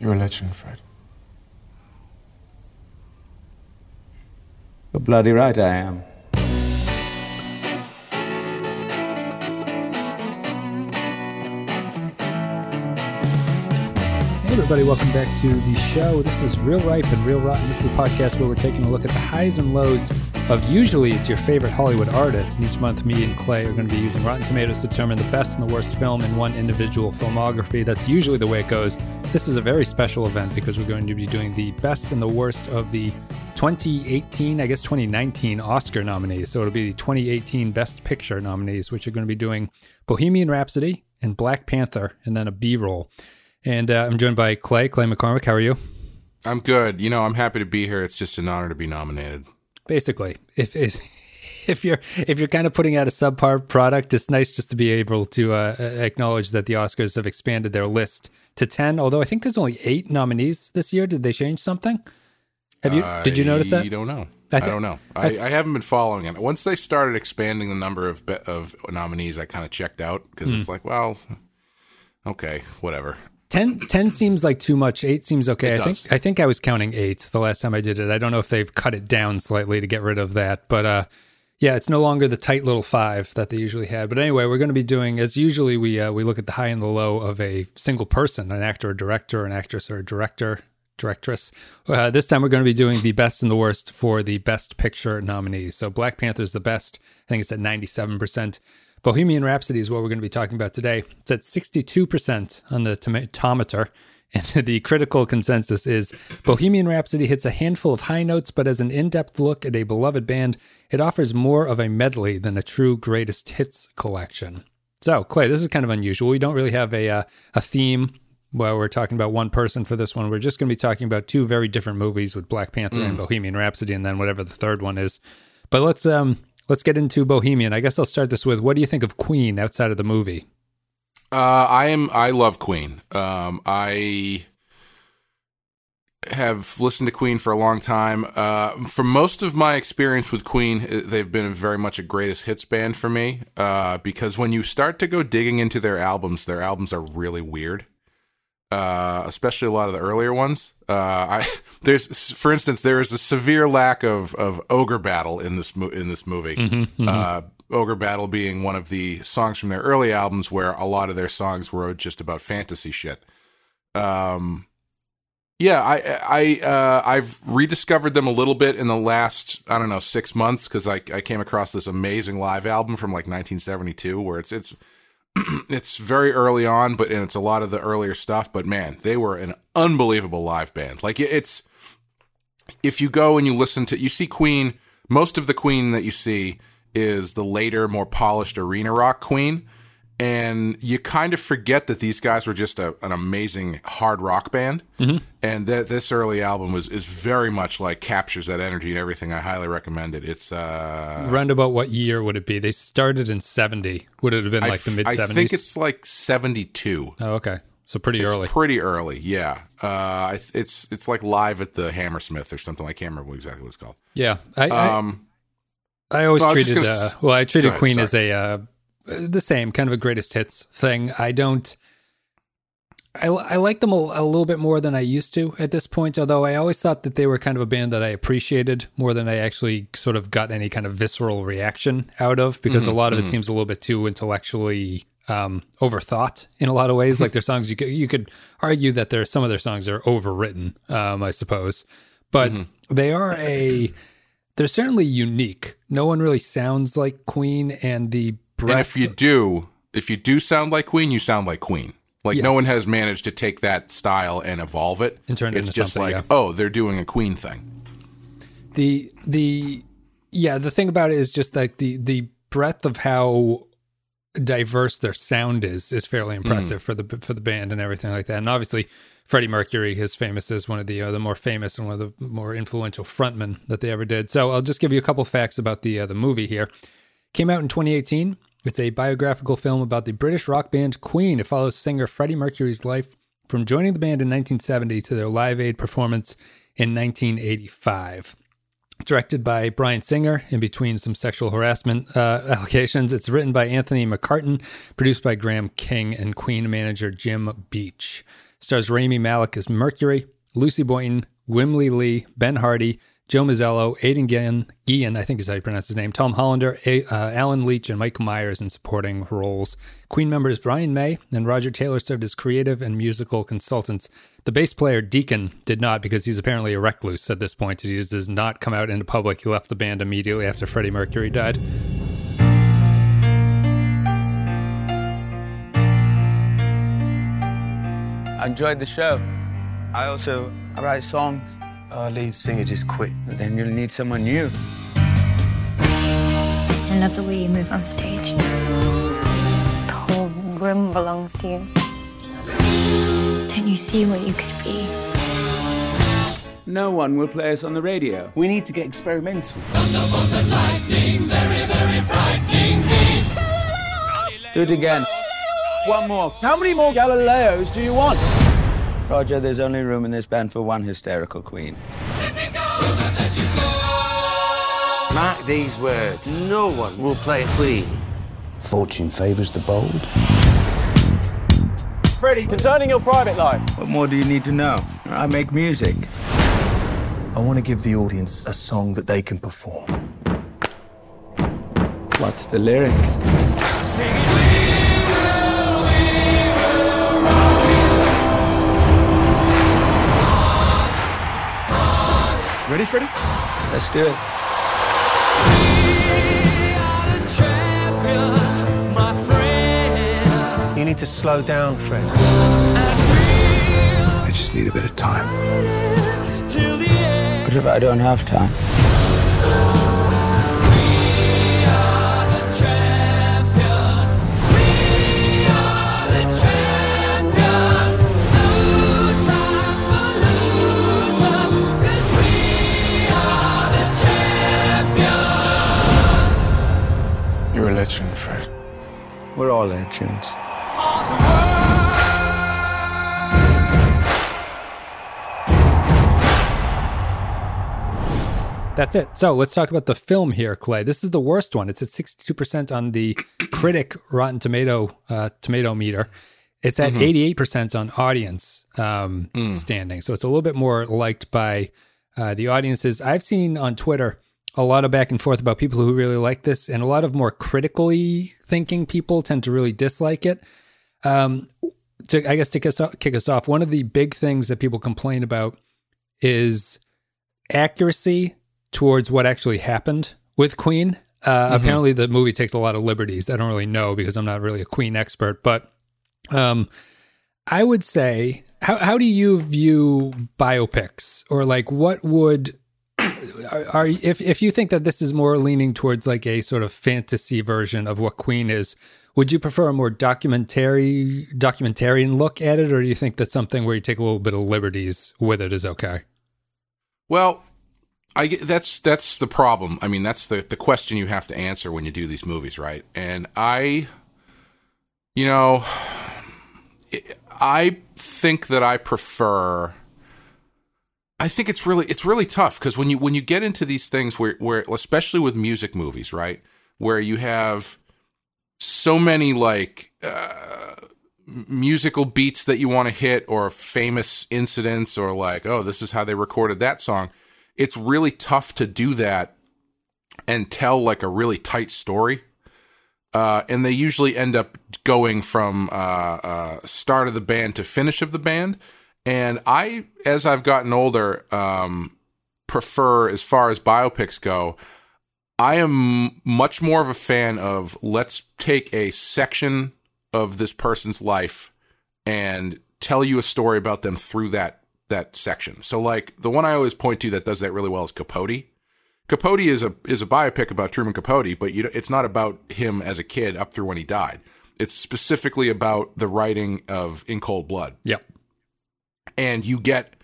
You're a legend, Fred. You're bloody right I am. Everybody, welcome back to the show. This is Real Ripe and Real Rotten. This is a podcast where we're taking a look at the highs and lows of usually it's your favorite Hollywood artist. And each month, me and Clay are going to be using Rotten Tomatoes to determine the best and the worst film in one individual filmography. That's usually the way it goes. This is a very special event because we're going to be doing the best and the worst of the 2018, I guess 2019 Oscar nominees. So it'll be the 2018 Best Picture nominees, which are going to be doing Bohemian Rhapsody and Black Panther, and then a B roll. And uh, I'm joined by Clay, Clay McCormick. How are you? I'm good. You know, I'm happy to be here. It's just an honor to be nominated. Basically, if if, if you're if you're kind of putting out a subpar product, it's nice just to be able to uh, acknowledge that the Oscars have expanded their list to ten. Although I think there's only eight nominees this year. Did they change something? Have you? did you notice that? You don't know. I I, don't know. I I, th- I, haven't been following it. Once they started expanding the number of be- of nominees, I kind of checked out because Hmm. it's like, well, okay, whatever. 10, 10 seems like too much. Eight seems okay. It I does. think I think I was counting eight the last time I did it. I don't know if they've cut it down slightly to get rid of that, but uh, yeah, it's no longer the tight little five that they usually had. But anyway, we're going to be doing as usually we uh, we look at the high and the low of a single person, an actor, a director, an actress, or a director, directress. Uh, this time we're going to be doing the best and the worst for the best picture nominees. So Black Panther's the best. I think it's at ninety seven percent. Bohemian Rhapsody is what we're going to be talking about today. It's at 62% on the tomatometer. And the critical consensus is Bohemian Rhapsody hits a handful of high notes, but as an in depth look at a beloved band, it offers more of a medley than a true greatest hits collection. So, Clay, this is kind of unusual. We don't really have a, uh, a theme while we're talking about one person for this one. We're just going to be talking about two very different movies with Black Panther and Bohemian Rhapsody, and then whatever the third one is. But let's um let's get into Bohemian. I guess I'll start this with what do you think of Queen outside of the movie? Uh, I am. I love Queen. Um, I have listened to Queen for a long time. Uh, for most of my experience with Queen, uh, they've been very much a greatest hits band for me. Uh, because when you start to go digging into their albums, their albums are really weird. Uh, especially a lot of the earlier ones. Uh, I there's, for instance, there is a severe lack of of ogre battle in this mo- in this movie. Uh, ogre battle being one of the songs from their early albums, where a lot of their songs were just about fantasy shit. Um, yeah, I I uh, I've rediscovered them a little bit in the last I don't know six months because I I came across this amazing live album from like 1972 where it's it's it's very early on, but and it's a lot of the earlier stuff. But man, they were an unbelievable live band. Like it's if you go and you listen to you see Queen, most of the Queen that you see is the later, more polished arena rock Queen. And you kind of forget that these guys were just a, an amazing hard rock band, mm-hmm. and that this early album was is very much like captures that energy and everything. I highly recommend it. It's uh, Round about what year would it be? They started in 70. Would it have been I like the mid I think it's like seventy two. Oh, okay. So pretty It's early. pretty early, yeah. Uh, it's it's like live at the Hammersmith or something. I can't remember exactly what it's called. yeah. I, I, Um, I always well, I treated gonna uh, well, I treated ahead, Queen sorry. as a uh, the same kind of a greatest hits thing. I don't. I, I like them a, a little bit more than I used to at this point, although I always thought that they were kind of a band that I appreciated more than I actually sort of got any kind of visceral reaction out of because Mm-hmm, a lot of it seems a little bit too intellectually um, overthought in a lot of ways. like their songs, you could, you could argue that there some of their songs are overwritten, um, I suppose, but Mm-hmm. they are a they're certainly unique. No one really sounds like Queen, and the breadth. and if you do, if you do sound like Queen, you sound like Queen. Like no one has managed to take that style and evolve it. And turn it it's into just like, yeah. oh, they're doing a Queen thing. the the yeah the thing about it is just like the the breadth of how diverse their sound is is fairly impressive for the for the band and everything like that and obviously Freddie Mercury is famous as one of the uh, the more famous and one of the more influential frontmen that they ever did so I'll just give you a couple facts about the uh, the movie here came out in 2018 it's a biographical film about the British rock band Queen it follows singer Freddie Mercury's life from joining the band in 1970 to their Live Aid performance in 1985 directed by Bryan Singer in between some sexual harassment uh, allegations. It's written by Anthony McCarten, produced by Graham King and Queen manager Jim Beach. Stars Rami Malek as Mercury, Lucy Boynton, Gwilym Lee, Ben Hardy, Joe Mazzello, Aidan Gillen, Guillen, I think is how you pronounce his name, Tom Hollander, A- uh, Allen Leech, and Mike Myers in supporting roles. Queen members Brian May and Roger Taylor served as creative and musical consultants. The bass player Deacon did not because he's apparently a recluse at this point. He does not come out into public. He left the band immediately after Freddie Mercury died. I enjoyed the show. I also write songs. Our lead singer just quit. Then you'll need someone new. I love the way you move on stage. The whole room belongs to you. Don't you see what you could be? No one will play us on the radio. We need to get experimental. Do it again. One more. How many more Galileos do you want? Roger, there's only room in this band for one hysterical queen. Mark these words. No one will play Queen. Fortune favours the bold. Freddie, concerning your private life. What more do you need to know? I make music. I want to give the audience a song that they can perform. What's the lyric? Ready, Freddie? Let's do it. You need to slow down, Fred. I just need a bit of time. What if I don't have time? Legend, Fred. We're all legends. That's it. So let's talk about the film here, Clay. This is the worst one. It's at 62% on the critic Rotten Tomato uh, tomato meter. It's at 88% on audience um, standing. So it's a little bit more liked by uh, the audiences. I've seen on Twitter a lot of back and forth about people who really like this, and a lot of more critically thinking people tend to really dislike it. Um, to, I guess to kick us, off, kick us off, one of the big things that people complain about is accuracy towards what actually happened with Queen. Uh, Apparently, the movie takes a lot of liberties. I don't really know because I'm not really a Queen expert, but um, I would say, how how do you view biopics, or like what would are, if if you think that this is more leaning towards like a sort of fantasy version of what Queen is? Would you prefer a more documentary documentarian look at it, or do you think that something where you take a little bit of liberties with it is okay? Well, I that's that's the problem. I mean, that's the the question you have to answer when you do these movies, right? And I, you know, I think that I prefer. I think it's really it's really tough because when you when you get into these things where where especially with music movies, right, where you have so many like uh, musical beats that you want to hit or famous incidents or like oh this is how they recorded that song it's really tough to do that and tell like a really tight story. Uh, and they usually end up going from uh, uh, start of the band to finish of the band and i as i've gotten older um, prefer as far as biopics go I am much more of a fan of let's take a section of this person's life and tell you a story about them through that that section. So like the one I always point to that does that really well is Capote. Capote is a is a biopic about Truman Capote, but you, it's not about him as a kid up through when he died. It's specifically about the writing of In Cold Blood. Yep. And you get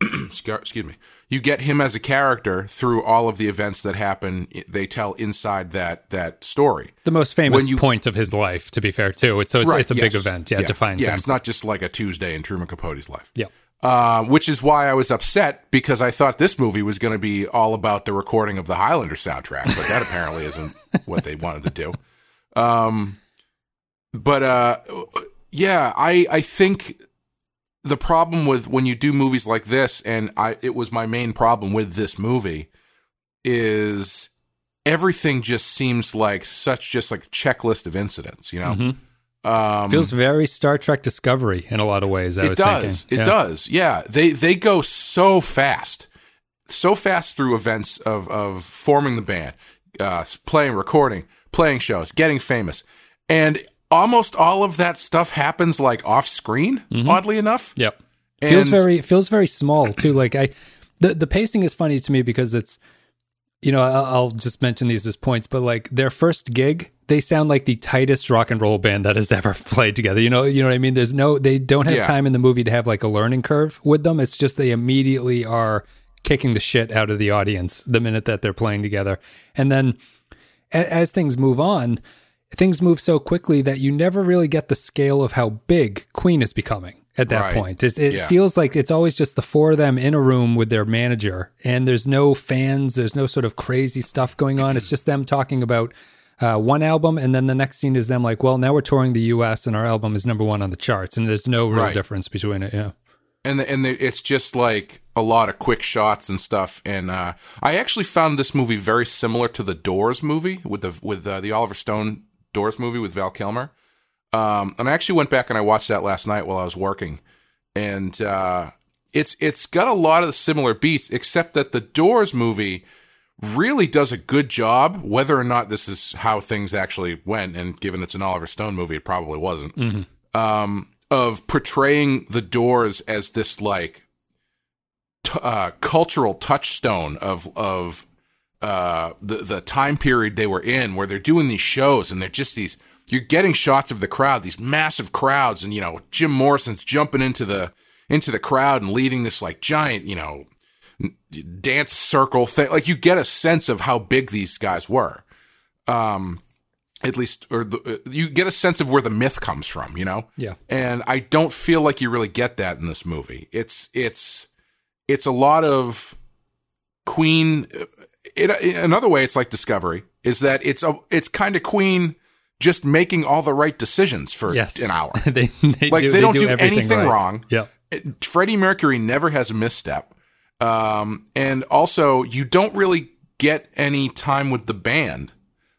excuse me you get him as a character through all of the events that happen they tell inside that that story The most famous you- point of his life, to be fair, too. It's, so it's, it's a big event. Yeah, it defines yeah him. it's not just like a tuesday in truman capote's life Yeah. uh, which is why i was upset because i thought this movie was going to be all about the recording of the highlander soundtrack but that apparently isn't what they wanted to do um, but uh, yeah i i think the problem with when you do movies like this, and I, it was my main problem with this movie, is everything just seems like such just like a checklist of incidents. You know, um, Feels very Star Trek Discovery in a lot of ways. I it was does. thinking. It Yeah. does. Yeah. They they go so fast, so fast through events of of forming the band, uh, playing, recording, playing shows, getting famous, and almost all of that stuff happens like off screen. Mm-hmm. Oddly enough. Yep. feels very feels very small too. Like I, the the pacing is funny to me because it's, you know, I'll, I'll just mention these as points, but like their first gig, they sound like the tightest rock and roll band that has ever played together. You know, you know what I mean? There's no, they don't have Yeah. time in the movie to have like a learning curve with them. It's just they immediately are kicking the shit out of the audience the minute that they're playing together, and then a- as things move on, things move so quickly that you never really get the scale of how big Queen is becoming at that Right. point. It, it Yeah. feels like it's always just the four of them in a room with their manager, and there's no fans, there's no sort of crazy stuff going on. It's just them talking about uh, one album, and then the next scene is them like, well, now we're touring the U.S. and our album is number one on the charts, and there's no real Right. difference between it. Yeah. and the, and the, it's just like a lot of quick shots and stuff. And uh, I actually found this movie very similar to the Doors movie with the with uh, the Oliver Stone Doors movie with Val Kilmer. Um, and I actually went back and I watched that last night while I was working, and uh, it's it's got a lot of the similar beats, except that the Doors movie really does a good job. Whether or not this is how things actually went, and given it's an Oliver Stone movie, it probably wasn't. Um, of portraying the Doors as this like t- uh, cultural touchstone of of uh, the the time period they were in, where they're doing these shows and they're just these. You're getting shots of the crowd, these massive crowds, and you know Jim Morrison's jumping into the into the crowd and leading this like giant, you know, dance circle thing. Like you get a sense of how big these guys were. Um, at least, or the, uh, you get a sense of where the myth comes from, you know. Yeah. And I don't feel like you really get that in this movie. It's it's it's a lot of Queen. It, another way, it's like Discovery is that it's a it's kind of Queen just making all the right decisions for Yes. an hour. they, they Like, do, they don't do everything anything right. wrong. It- Freddie Mercury never has a misstep. Um, and also, you don't really get any time with the band.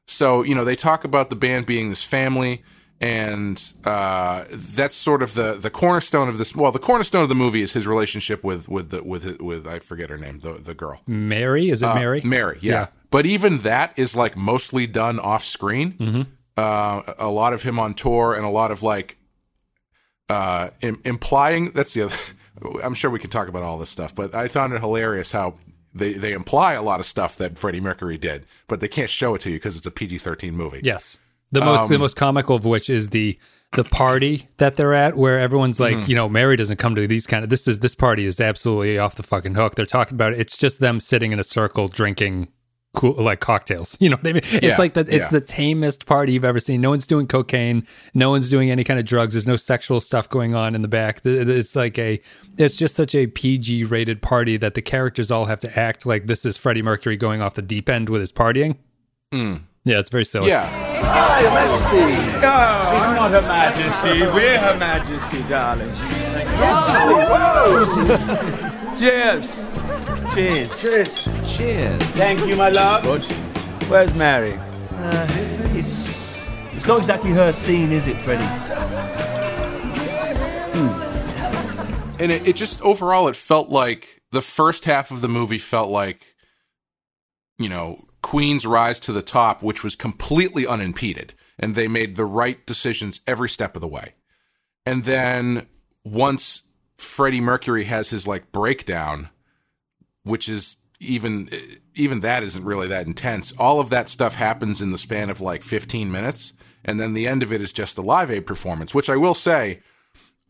So, you know, they talk about the band being this family, and uh, that's sort of the, the cornerstone of this. Well, the cornerstone of the movie is his relationship with with the, with with I forget her name, the the girl, Mary, is it Uh, Mary? Mary, yeah. Yeah. But even that is like mostly done off screen. Mm-hmm. Uh, a lot of him on tour and a lot of like uh, Im- implying. That's the other. I'm sure we could talk about all this stuff, but I found it hilarious how they they imply a lot of stuff that Freddie Mercury did, but they can't show it to you because it's a PG-13 movie. Yes. The most Um, the most comical of which is the the party that they're at where everyone's like, Mm-hmm. you know, Mary doesn't come to these kind of this is this party is absolutely off the fucking hook. They're talking about it. It's just them sitting in a circle drinking cool like cocktails. You know what I mean? It's Yeah, like the it's yeah. the tamest party you've ever seen. No one's doing cocaine, no one's doing any kind of drugs. There's no sexual stuff going on in the back. It's like a it's just such a PG rated party that the characters all have to act like this is Freddie Mercury going off the deep end with his partying. Yeah, it's very silly. Yeah, Your Majesty. Oh, We're not Her Majesty. We're Her Majesty, darling. Cheers. Cheers. Cheers. Cheers. Thank you, my love. Where's Mary? Uh, it's it's not exactly her scene, is it, Freddie? Hmm. and it, it just overall it felt like the first half of the movie felt like you know queen's rise to the top which was completely unimpeded and they made the right decisions every step of the way and then once freddie mercury has his like breakdown which is even even that isn't really that intense all of that stuff happens in the span of like 15 minutes and then the end of it is just a live aid performance which i will say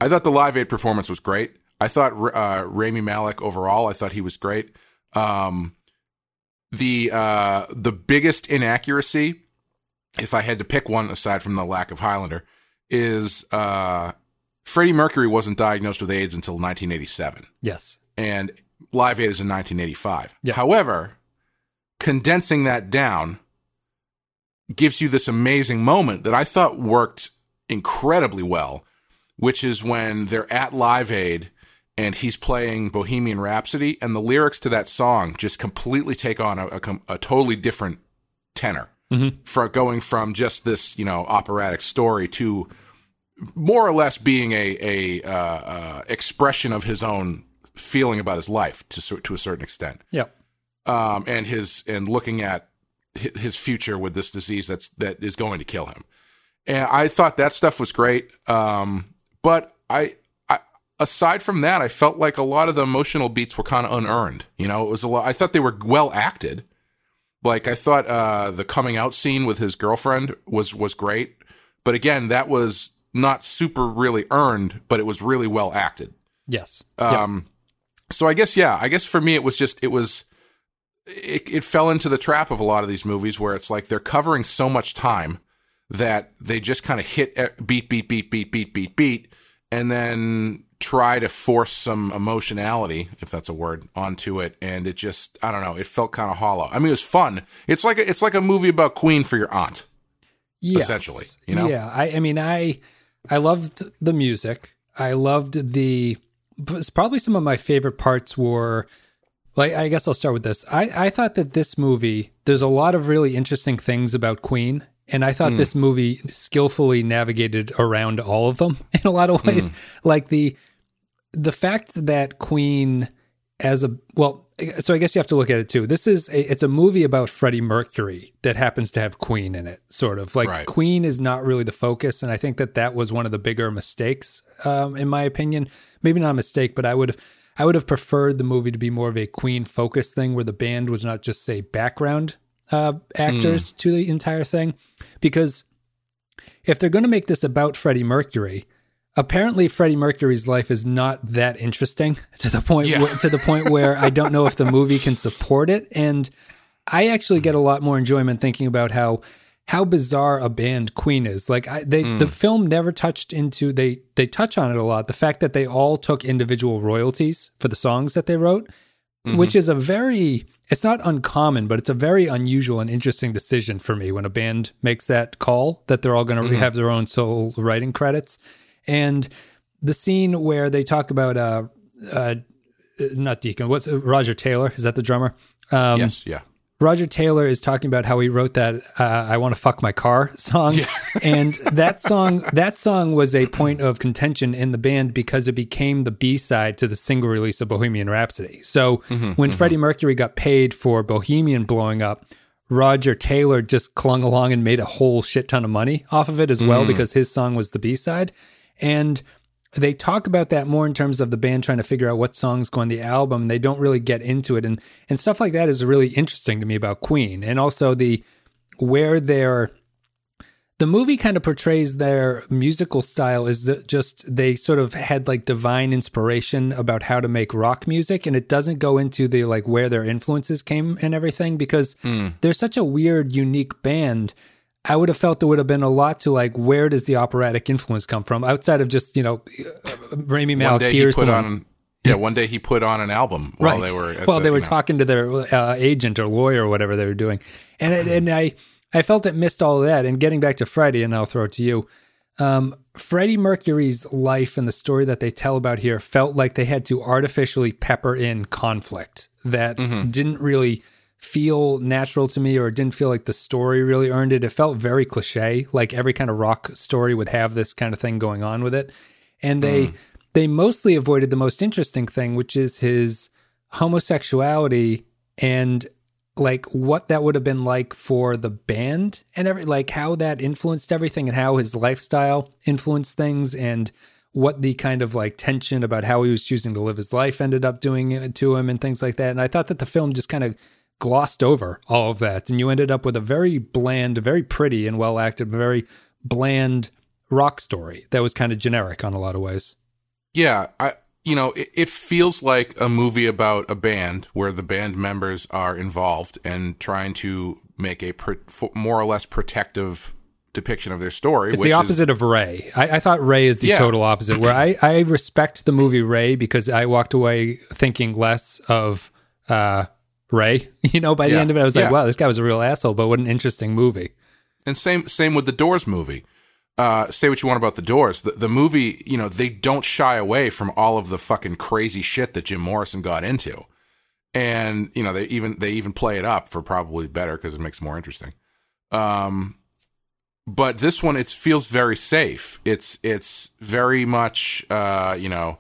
I thought the Live Aid performance was great. I thought uh, Rami Malek overall, I thought he was great. Um, the uh, the biggest inaccuracy, if I had to pick one aside from the lack of Highlander, is uh, Freddie Mercury wasn't diagnosed with AIDS until 1987, Yes. and Live Aid is in 1985. Yeah. However, condensing that down gives you this amazing moment that I thought worked incredibly well which is when they're at Live Aid and he's playing Bohemian Rhapsody, and the lyrics to that song just completely take on a, a, a totally different tenor. For going from just this, you know, operatic story to more or less being a a uh, uh, expression of his own feeling about his life to to a certain extent Yeah. um, and his and looking at his future with this disease that's that is going to kill him. And I thought that stuff was great. Um, but I, aside from that, I felt like a lot of the emotional beats were kind of unearned. You know, it was a lot. I thought they were well acted. Like I thought uh, the coming out scene with his girlfriend was was great. But again, that was not super really earned, but it was really well acted. Yes. Um, so I guess yeah, I guess for me it was just it was it, it fell into the trap of a lot of these movies where it's like they're covering so much time that they just kind of hit beat beat beat beat beat beat beat and then try to force some emotionality if that's a word onto it and it just I don't know it felt kind of hollow. I mean it was fun. It's like a, it's like a movie about Queen for your aunt. Yes. essentially, you know? Yeah, I, I mean, I I loved the music. I loved the. Probably some of my favorite parts were, like, I guess I'll start with this. I I thought that this movie, there's a lot of really interesting things about Queen, and I thought hmm. this movie skillfully navigated around all of them in a lot of ways. Hmm. Like the the fact that Queen as a well, so I guess you have to look at it too. This is a, it's a movie about Freddie Mercury that happens to have Queen in it, sort of like Right. Queen is not really the focus, and I think that that was one of the bigger mistakes, um, in my opinion. Maybe not a mistake, but I would I would have preferred the movie to be more of a Queen focused thing, where the band was not just say background uh, actors to the entire thing, because if they're going to make this about Freddie Mercury, apparently Freddie Mercury's life is not that interesting to the point Yeah. where, to the point where I don't know if the movie can support it. And I actually get a lot more enjoyment thinking about how how bizarre a band Queen is. Like I, they, hmm. the film never touched into they they touch on it a lot. The fact that they all took individual royalties for the songs that they wrote, mm-hmm. which is a very it's not uncommon, but it's a very unusual and interesting decision for me when a band makes that call that they're all going to mm-hmm. have their own sole writing credits. And the scene where they talk about uh, uh not Deacon, what's Roger Taylor? Is that the drummer? Um, yes, yeah. Roger Taylor is talking about how he wrote that uh, "I Want to Fuck My Car" song, and that song that song was a point of contention in the band because it became the B side to the single release of Bohemian Rhapsody. So when Freddie Mercury got paid for Bohemian blowing up, Roger Taylor just clung along and made a whole shit ton of money off of it as well because his song was the B side, and they talk about that more in terms of the band trying to figure out what songs go on the album. They don't really get into it, and and stuff like that is really interesting to me about Queen, and also the where their the movie kind of portrays their musical style is just they sort of had like divine inspiration about how to make rock music. And it doesn't go into the like where their influences came and everything because hmm. they're such a weird unique band I would have felt there would have been a lot to like where does the operatic influence come from outside of just you know Rami One Malek day he put someone- on yeah, one day he put on an album while they were while the, they were you know- talking to their uh, agent or lawyer or whatever they were doing, and it, and I I felt it missed all of that. And getting back to Freddie, and I'll throw it to you. Um, Freddie Mercury's life and the story that they tell about here felt like they had to artificially pepper in conflict that didn't really feel natural to me or it didn't feel like the story really earned it. It felt very cliche, like every kind of rock story would have this kind of thing going on with it. And they hmm. they mostly avoided the most interesting thing, which is his homosexuality and like what that would have been like for the band and every like how that influenced everything and how his lifestyle influenced things and what the kind of like tension about how he was choosing to live his life ended up doing to him and things like that. And I thought that the film just kind of glossed over all of that. And you ended up with a very bland, very pretty and well acted, very bland rock story that was kind of generic on a lot of ways. Yeah, I you know, it, it feels like a movie about a band where the band members are involved and trying to make a pr- more or less protective depiction of their story. It's the is- opposite of Ray. I, I thought Ray is the Yeah. total opposite. Where I, I respect the movie Ray because I walked away thinking less of uh, Ray. You know, by the Yeah. end of it, I was Yeah. like, wow, this guy was a real asshole. But what an interesting movie. and same same with the Doors movie. uh, say what you want about the Doors. The, the movie, you know, they don't shy away from all of the fucking crazy shit that Jim Morrison got into, and you know they even they even play it up for probably better because it makes it more interesting. Um, but this one it feels very safe. It's it's very much uh, you know,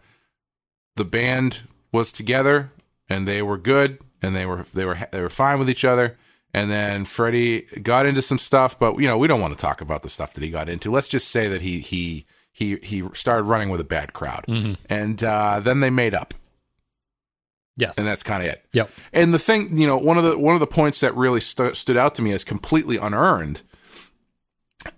the band was together and they were good and they were they were they were fine with each other. And then Freddie got into some stuff, but you know we don't want to talk about the stuff that he got into. Let's just say that he he he he started running with a bad crowd, and uh, then they made up, Yes. and that's kind of it. Yep. And the thing, you know, one of the one of the points that really stu- stood out to me as completely unearned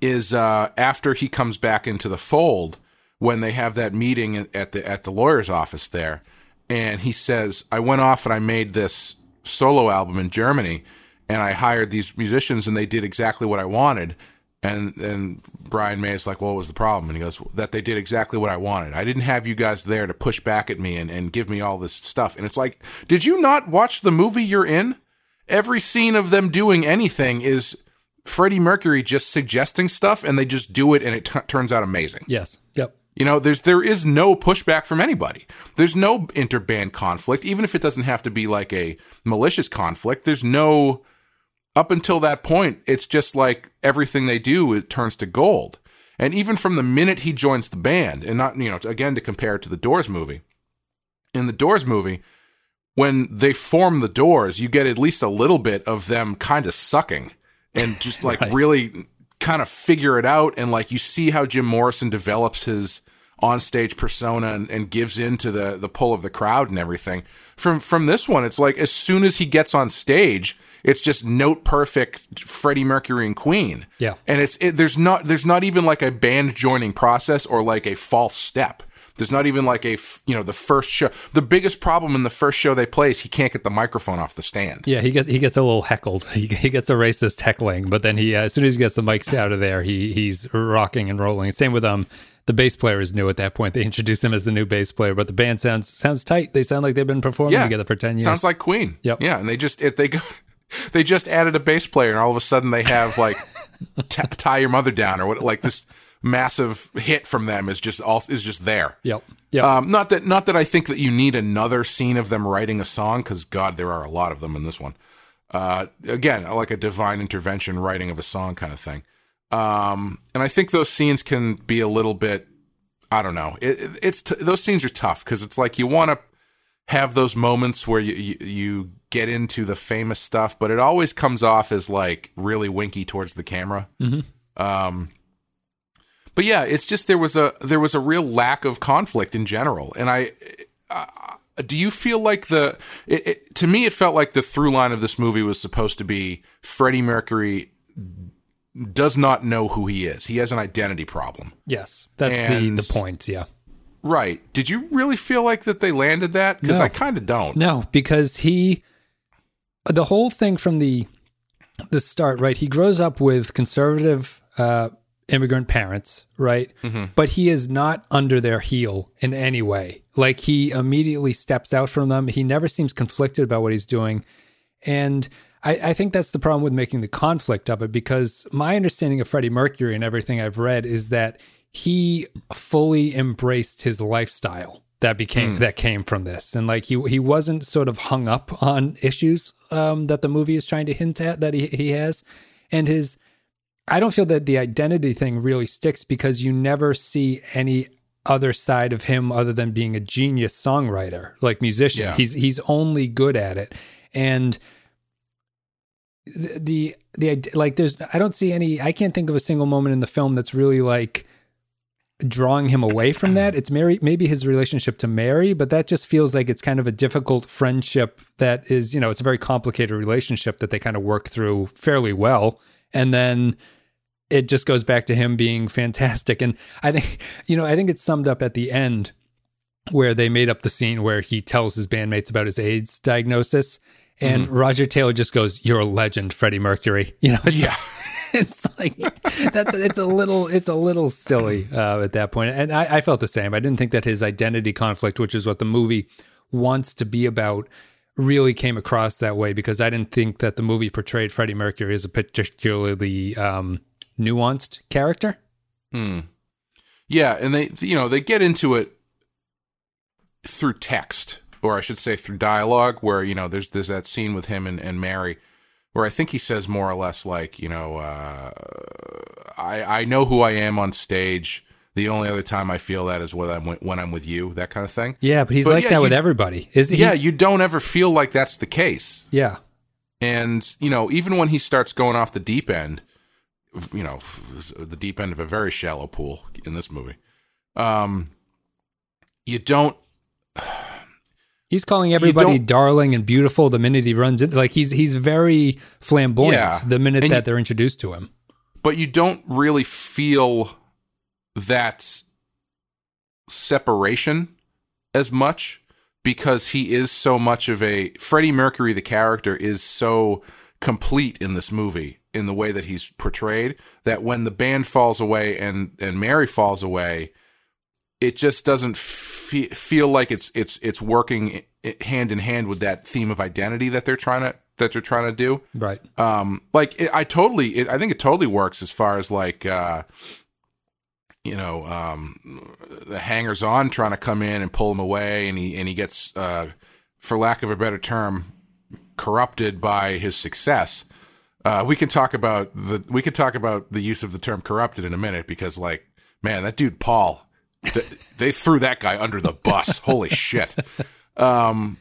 is uh, after he comes back into the fold when they have that meeting at the at the lawyer's office there, and he says, "I went off and I made this solo album in Germany, and I hired these musicians, and they did exactly what I wanted." And and Brian May is like, "Well, what was the problem?" And he goes, "That they did exactly what I wanted. I didn't have you guys there to push back at me and, and give me all this stuff." And it's like, did you not watch the movie you're in? Every scene of them doing anything is Freddie Mercury just suggesting stuff, and they just do it, and it t- turns out amazing. Yes. Yep. You know, there's there is no pushback from anybody. There's no interband conflict, even if it doesn't have to be like a malicious conflict. There's no up until that point, it's just like everything they do it turns to gold. And even from the minute he joins the band, and not you know again to compare it to the Doors movie, in the Doors movie, when they form the Doors, you get at least a little bit of them kind of sucking and just like really kind of figure it out. And like you see how Jim Morrison develops his onstage persona and, and gives in to the the pull of the crowd and everything. From from this one, it's like as soon as he gets on stage, it's just note perfect Freddie Mercury and Queen. Yeah. And it's it, there's not there's not even like a band joining process or like a false step. There's not even like a f- you know the first show. The biggest problem in the first show they play is he can't get the microphone off the stand. Yeah, he gets he gets a little heckled. He, he gets a racist heckling, but then he uh, as soon as he gets the mics out of there, he he's rocking and rolling. Same with um the bass player is new at that point. They introduced him as the new bass player, but the band sounds sounds tight. They sound like they've been performing together for ten years. Sounds like Queen. Yep. Yeah, and they just if they go, they just added a bass player, and all of a sudden they have like t- tie your mother down or what like this massive hit from them is just all is just there. Yep. Yep. Um, not that not that I think that you need another scene of them writing a song because God, there are a lot of them in this one. Uh, again, like a divine intervention writing of a song kind of thing. Um, and I think those scenes can be a little bit. I don't know. It, it- it's t- those scenes are tough because it's like you want to have those moments where you, you you get into the famous stuff, but it always comes off as like really winky towards the camera. Mhm. Um, but yeah, it's just there was a there was a real lack of conflict in general, and I. Uh, do you feel like the it, it, to me it felt like the through line of this movie was supposed to be Freddie Mercury does not know who he is. He has an identity problem. yes, that's and- the the point. Yeah. Right. Did you really feel like that they landed that? Because No. I kind of don't. No, because he the whole thing from the the start, right? He grows up with conservative uh immigrant parents, right? But he is not under their heel in any way. Like he immediately steps out from them. He never seems conflicted about what he's doing. And I, I think that's the problem with making the conflict of it because my understanding of Freddie Mercury and everything I've read is that he fully embraced his lifestyle that became that came from this and like he he wasn't sort of hung up on issues um that the movie is trying to hint at that he, he has and his I don't feel that the identity thing really sticks because you never see any other side of him other than being a genius songwriter, like musician. Yeah. He's he's only good at it. And the, the the like there's I don't see any I can't think of a single moment in the film that's really like drawing him away from that. It's Mary maybe his relationship to Mary, but that just feels like it's kind of a difficult friendship that is, you know, it's a very complicated relationship that they kind of work through fairly well. And then it just goes back to him being fantastic. And I think, you know, I think it's summed up at the end where they made up the scene where he tells his bandmates about his AIDS diagnosis. And Roger Taylor just goes, You're a legend, Freddie Mercury. You know, it's, Yeah. it's like that's it's a little it's a little silly uh, at that point. And I, I felt the same. I didn't think that his identity conflict, which is what the movie wants to be about, really came across that way because I didn't think that the movie portrayed Freddie Mercury as a particularly um, nuanced character. Yeah, and they you know they get into it through text, or I should say through dialogue, where you know there's there's that scene with him and, and Mary, where I think he says more or less like you know uh, I I know who I am on stage. The only other time I feel that is when I'm when I'm with you, that kind of thing. Yeah, but he's But like yeah, that with everybody. Is he Yeah, you don't ever feel like that's the case. yeah. And, you know, even when he starts going off the deep end, you know, the deep end of a very shallow pool in this movie, um, you don't, He's calling everybody darling and beautiful the minute he runs in. Like he's he's very flamboyant Yeah. the minute that you- they're introduced to him. but you don't really feel that separation as much because he is so much of a Freddie Mercury the character is so complete in this movie in the way that he's portrayed that when the band falls away and and Mary falls away it just doesn't fe- feel like it's it's it's working hand in hand with that theme of identity that they're trying to that they're trying to do Right. um like it, i totally it, i think it totally works as far as like uh you know um the hangers on trying to come in and pull him away and he and he gets uh for lack of a better term corrupted by his success uh we can talk about the we can talk about the use of the term corrupted in a minute because like man that dude paul th- they threw that guy under the bus. Holy shit. Um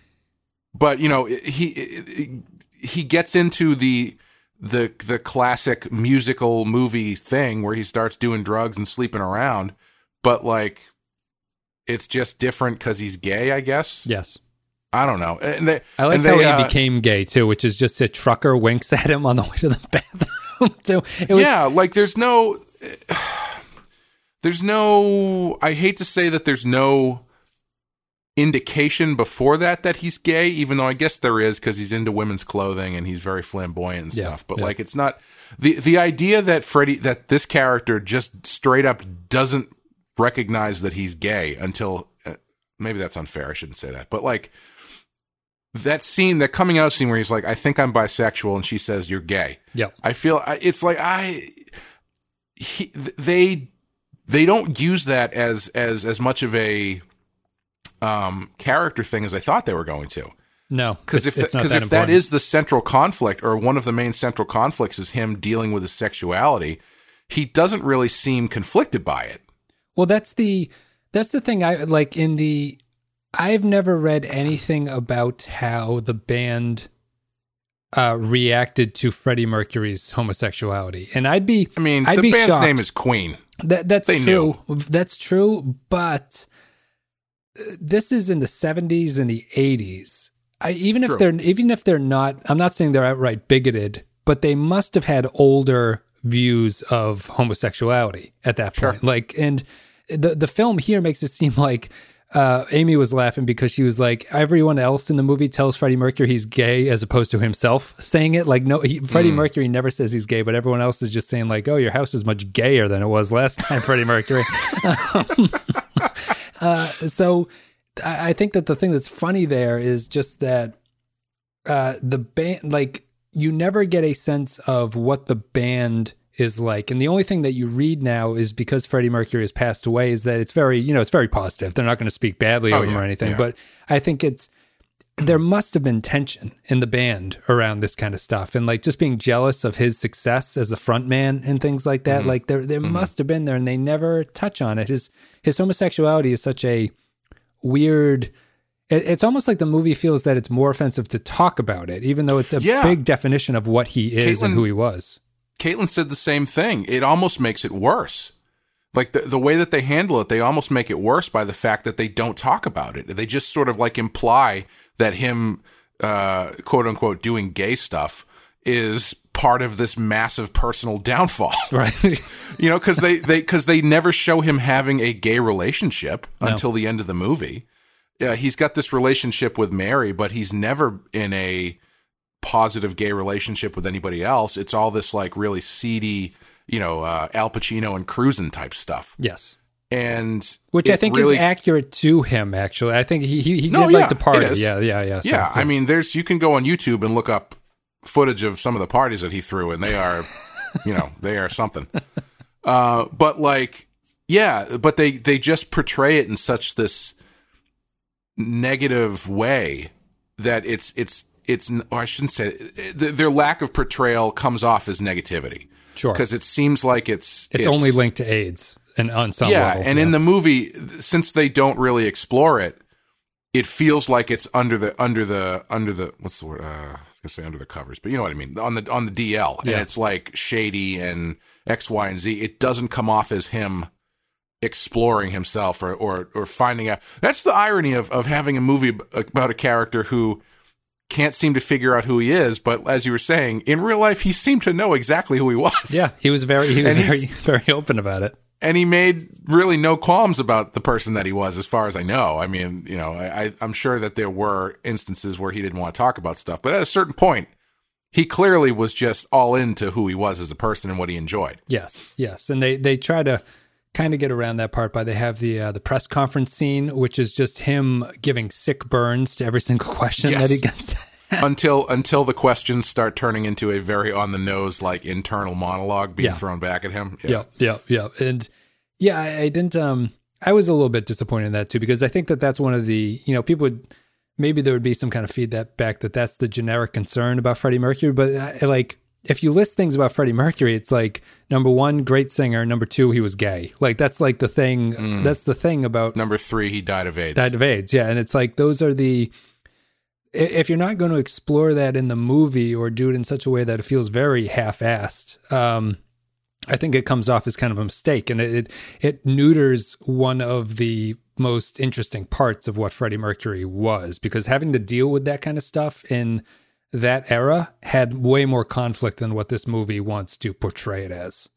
but you know he he gets into the the the classic musical movie thing where he starts doing drugs and sleeping around but like it's just different cuz he's gay I guess? Yes. I don't know and they, I like how they, he uh, became gay too, which is just a trucker winks at him on the way to the bathroom. so it was yeah like there's no there's no I hate to say that there's no indication before that that he's gay even though I guess there is cuz he's into women's clothing and he's very flamboyant and Yeah, stuff but yeah. like it's not the the idea that Freddie that this character just straight up doesn't recognize that he's gay until uh, maybe that's unfair I shouldn't say that but like that scene that coming out scene where he's like I think I'm bisexual and she says you're gay yeah. I feel it's like I he, they they don't use that as as as much of a um character thing as I thought they were going to. No, Because if because if that important. is the central conflict or one of the main central conflicts is him dealing with his sexuality, he doesn't really seem conflicted by it. Well, that's the that's the thing I like in the I've never read anything about how the band uh reacted to Freddie Mercury's homosexuality. And I'd be I mean, I'd the band's shocked. name is Queen. That that's They true. That's true, but uh, this is in the 70s and the 80s. I even True. if they're even if they're not I'm not saying they're outright bigoted, but they must have had older views of homosexuality at that Sure. point. Like and the the film here makes it seem like uh, Amy was laughing because she was like, everyone else in the movie tells Freddie Mercury he's gay as opposed to himself saying it. Like, no, he, Freddie Hmm. Mercury never says he's gay, but everyone else is just saying, like, oh, your house is much gayer than it was last time, Freddie Mercury. Um, uh, so I, I think that the thing that's funny there is just that uh, the band, like, you never get a sense of what the band is like. And the only thing that you read now is because Freddie Mercury has passed away, is that it's very, you know, it's very positive. They're not going to speak badly Oh, of him or anything. yeah. But I think it's, there must have been tension in the band around this kind of stuff and like just being jealous of his success as a front man and things like Mm-hmm. that like there there must have been there and they never touch on it his his homosexuality is such a weird it's almost like the movie feels that it's more offensive to talk about it even though it's a Yeah. big definition of what he is and who he was Caitlin said the same thing. It almost makes it worse. Like the the way that they handle it, they almost make it worse by the fact that they don't talk about it. They just sort of like imply that him, uh, quote unquote, doing gay stuff is part of this massive personal downfall. right you know, because they they because they never show him having a gay relationship until the end of the movie. Yeah, he's got this relationship with Mary, but he's never in a positive gay relationship with anybody else. It's all this like really seedy, you know, uh, Al Pacino and cruising type stuff, yes and which I think really- is accurate to him. Actually, I think he he, he No, did yeah, like to party. Yeah, yeah, yeah. So, yeah, I mean, there's you can go on YouTube and look up footage of some of the parties that he threw, and they are, you know, they are something. Uh, but like, yeah, but they they just portray it in such this negative way that it's it's it's or I shouldn't say it, their lack of portrayal comes off as negativity. Sure. because it seems like it's It's, only linked to AIDS and on some yeah, level. and in the movie, since they don't really explore it, it feels like it's under the under the under the what's the word? Uh, I was gonna say under the covers, but you know what I mean on the on the DL, and it's like shady and X, Y, and Z. It doesn't come off as him exploring himself or or or finding out. That's the irony of of having a movie about a character who can't seem to figure out who he is, but as you were saying, in real life, he seemed to know exactly who he was. yeah, he was very he was very very open about it. and he made really no qualms about the person that he was, as far as I know. I mean, you know, I, I'm sure that there were instances where he didn't want to talk about stuff, but at a certain point, he clearly was just all into who he was as a person and what he enjoyed. Yes, yes, and they they try to kind of get around that part by they have the uh, the press conference scene, which is just him giving sick burns to every single question Yes. that he gets. until until the questions start turning into a very on the nose like internal monologue being Yeah. thrown back at him. Yeah, yeah, yeah, And yeah, I, I didn't. Um, I was a little bit disappointed in that too because I think that that's one of the you know people would maybe there would be some kind of feedback back that that's the generic concern about Freddie Mercury, but I, like. If you list things about Freddie Mercury, it's like number one, great singer. Number two, he was gay. Like that's like the thing. That's the thing about Number three, he died of AIDS. died of AIDS. Yeah, and it's like those are the. If you're not going to explore that in the movie or do it in such a way that it feels very half-assed, um, I think it comes off as kind of a mistake, and it, it it neuters one of the most interesting parts of what Freddie Mercury was, because having to deal with that kind of stuff in that era had way more conflict than what this movie wants to portray it as.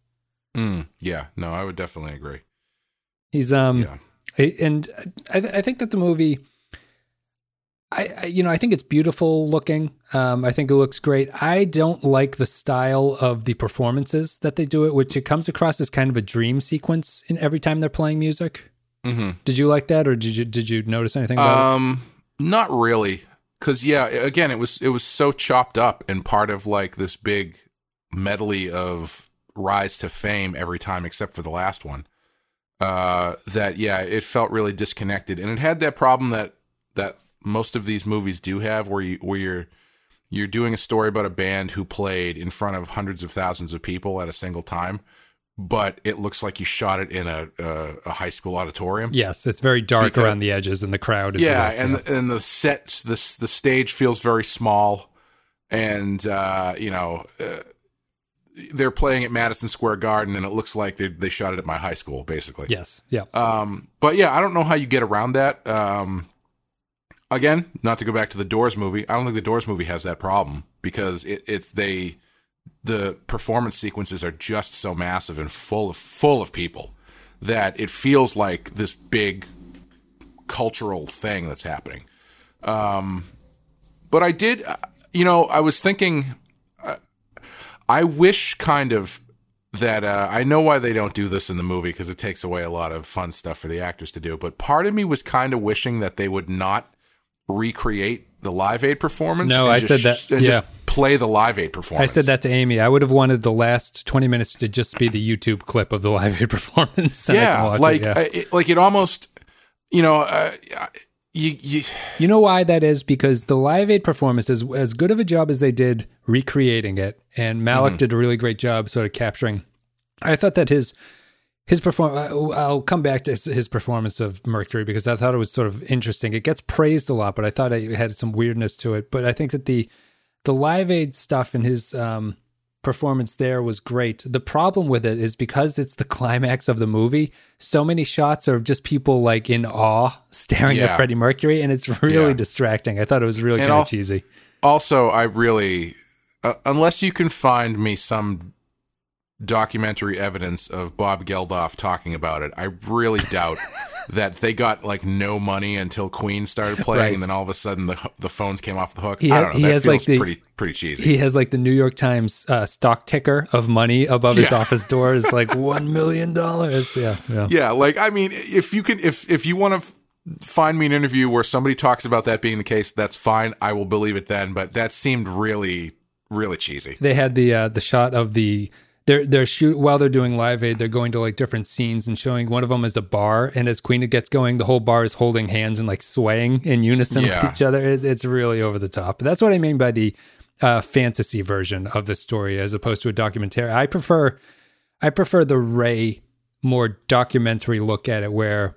Mm, yeah, no, I would definitely agree. He's um, Yeah. I- and I, I think that the movie, I, I you know I think it's beautiful looking. Um, I think it looks great. I don't like the style of the performances that they do it, which it comes across as kind of a dream sequence in every time they're playing music. hmm Did you like that, or did you did you notice anything about it? Um, not really, because yeah, again, it was it was so chopped up and part of like this big medley of rise to fame every time, except for the last one. Uh, that yeah, it felt really disconnected, and it had that problem that that most of these movies do have, where you where you're you're doing a story about a band who played in front of hundreds of thousands of people at a single time, but it looks like you shot it in a a, a high school auditorium. Yes, it's very dark Because- around the edges, and the crowd is yeah, and the, and the sets, the the stage feels very small, and uh, you know uh, they're playing at Madison Square Garden, and it looks like they they shot it at my high school, basically. yes, yeah, Um, but yeah, I don't know how you get around that. Um, again, not to go back to the Doors movie, I don't think the Doors movie has that problem because it, it's they the performance sequences are just so massive and full of full of people that it feels like this big cultural thing that's happening. Um, but I did, uh, you know, I was thinking, uh, I wish kind of that uh, I know why they don't do this in the movie because it takes away a lot of fun stuff for the actors to do. But part of me was kind of wishing that they would not recreate the Live Aid performance. No, I just, said that- yeah. just play the Live Aid performance. I said that to Amy. I would have wanted the last twenty minutes to just be the YouTube clip of the live aid performance. I Yeah, watch it, like yeah. uh, it, like it almost, you know, uh, you you. You know why that is? Because the Live Aid performance is as good of a job as they did recreating it, and Malek Mm-hmm. did a really great job sort of capturing. I thought that his his perform. I'll come back to his performance of Mercury because I thought it was sort of interesting. It gets praised a lot, but I thought it had some weirdness to it. But I think that the the Live Aid stuff in his um, performance there was great. The problem with it is because it's the climax of the movie, so many shots are of just people like in awe staring at Freddie Mercury, and it's really Yeah. distracting. I thought it was really kind of cheesy. Also, I really, uh, unless you can find me some documentary evidence of Bob Geldof talking about it, I really doubt that they got like no money until Queen started playing, Right. and then all of a sudden the the phones came off the hook. He I ha- don't know. he that has, feels like, the- pretty pretty cheesy. He has like the New York Times uh, stock ticker of money above his Yeah. office door is like one million dollars. Yeah, yeah. yeah, like I mean, if you can, if if you want to f- find me an interview where somebody talks about that being the case, that's fine. I will believe it then. But that seemed really really cheesy. They had the uh, the shot of the they're they're shoot while they're doing live aid they're going to like different scenes and showing one of them is a bar and as queen gets going the whole bar is holding hands and like swaying in unison Yeah. with each other it, it's really over the top but that's what i mean by the uh, fantasy version of the story as opposed to a documentary i prefer i prefer the ray more documentary look at it where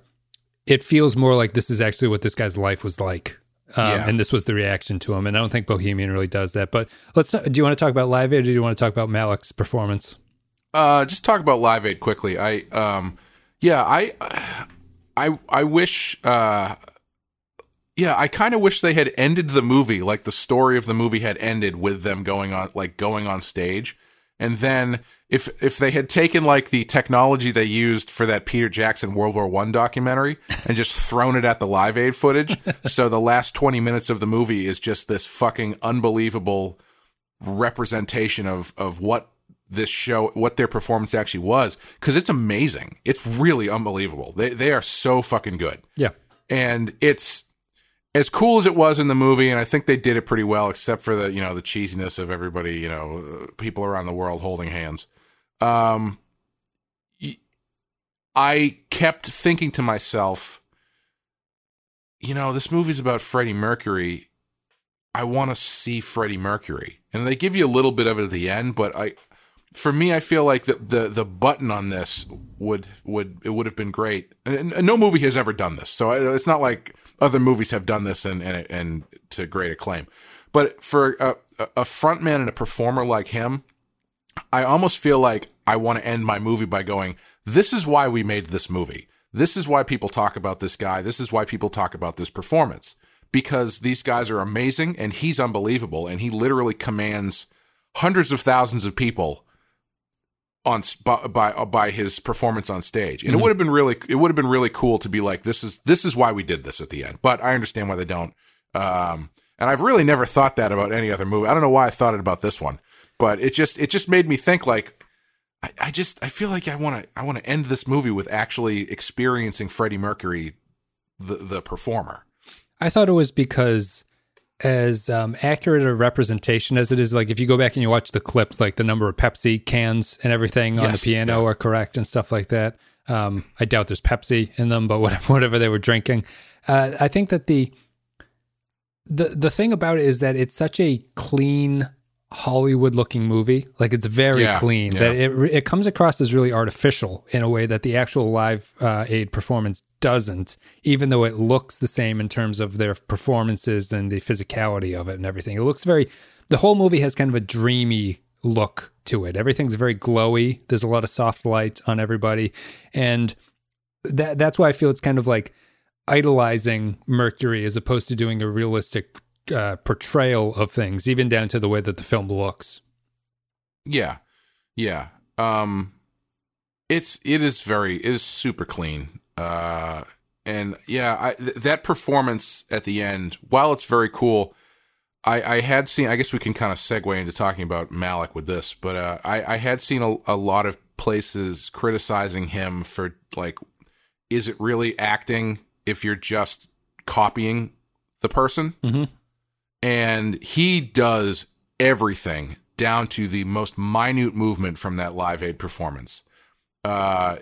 it feels more like this is actually what this guy's life was like um, Yeah. and this was the reaction to him and i don't think bohemian really does that but let's do you want to talk about live aid or do you want to talk about malek's performance Uh, just talk about Live Aid quickly. I, um, yeah, I, I, I wish, uh, yeah, I kind of wish they had ended the movie like the story of the movie had ended with them going on, like going on stage, and then if if they had taken like the technology they used for that Peter Jackson World War One documentary and just thrown it at the Live Aid footage, so the last twenty minutes of the movie is just this fucking unbelievable representation of of what this show what their performance actually was because it's amazing. It's really unbelievable. They they are so fucking good. Yeah. And it's as cool as it was in the movie and i think they did it pretty well except for the you know the cheesiness of everybody you know people around the world holding hands. Um I kept thinking to myself you know this movie's about freddie mercury. I want to see Freddie Mercury, and they give you a little bit of it at the end. But I, for me, I feel like the the, the button on this would would it would have been great. And, and no movie has ever done this, so I- it's not like other movies have done this and and, and to great acclaim. But for a, a frontman and a performer like him, I almost feel like I want to end my movie by going, "This is why we made this movie. This is why people talk about this guy. This is why people talk about this performance." because these guys are amazing and he's unbelievable and he literally commands hundreds of thousands of people on by by, by his performance on stage. And it would have been really it would have been really cool to be like this is this is why we did this at the end. But i understand why they don't um and i've really never thought that about any other movie. I don't know why i thought it about this one but it just it just made me think like i, I just i feel like i want to i want to end this movie with actually experiencing freddie mercury the the performer. I thought it was because as um, accurate a representation as it is, like if you go back and you watch the clips, like the number of Pepsi cans and everything on the piano yeah. are correct and stuff like that. Um, I doubt there's Pepsi in them, but whatever, whatever they were drinking, uh, I think that the the the thing about it is that it's such a clean Hollywood looking movie. Like it's very Yeah, clean yeah. that it it comes across as really artificial in a way that the actual live uh, aid performance doesn't. Even though it looks the same in terms of their performances and the physicality of it and everything, it looks very. The whole movie has kind of a dreamy look to it. Everything's very glowy. There's a lot of soft light on everybody, and that that's why I feel it's kind of like idolizing Mercury as opposed to doing a realistic uh, portrayal of things, even down to the way that the film looks. Yeah. Yeah. Um it's it is very it is super clean. Uh and yeah, I th- that performance at the end, while it's very cool, I I had seen I guess we can kind of segue into talking about Malek with this, but uh I I had seen a, a lot of places criticizing him for like is it really acting if you're just copying the person? Mhm. And he does everything down to the most minute movement from that live aid performance uh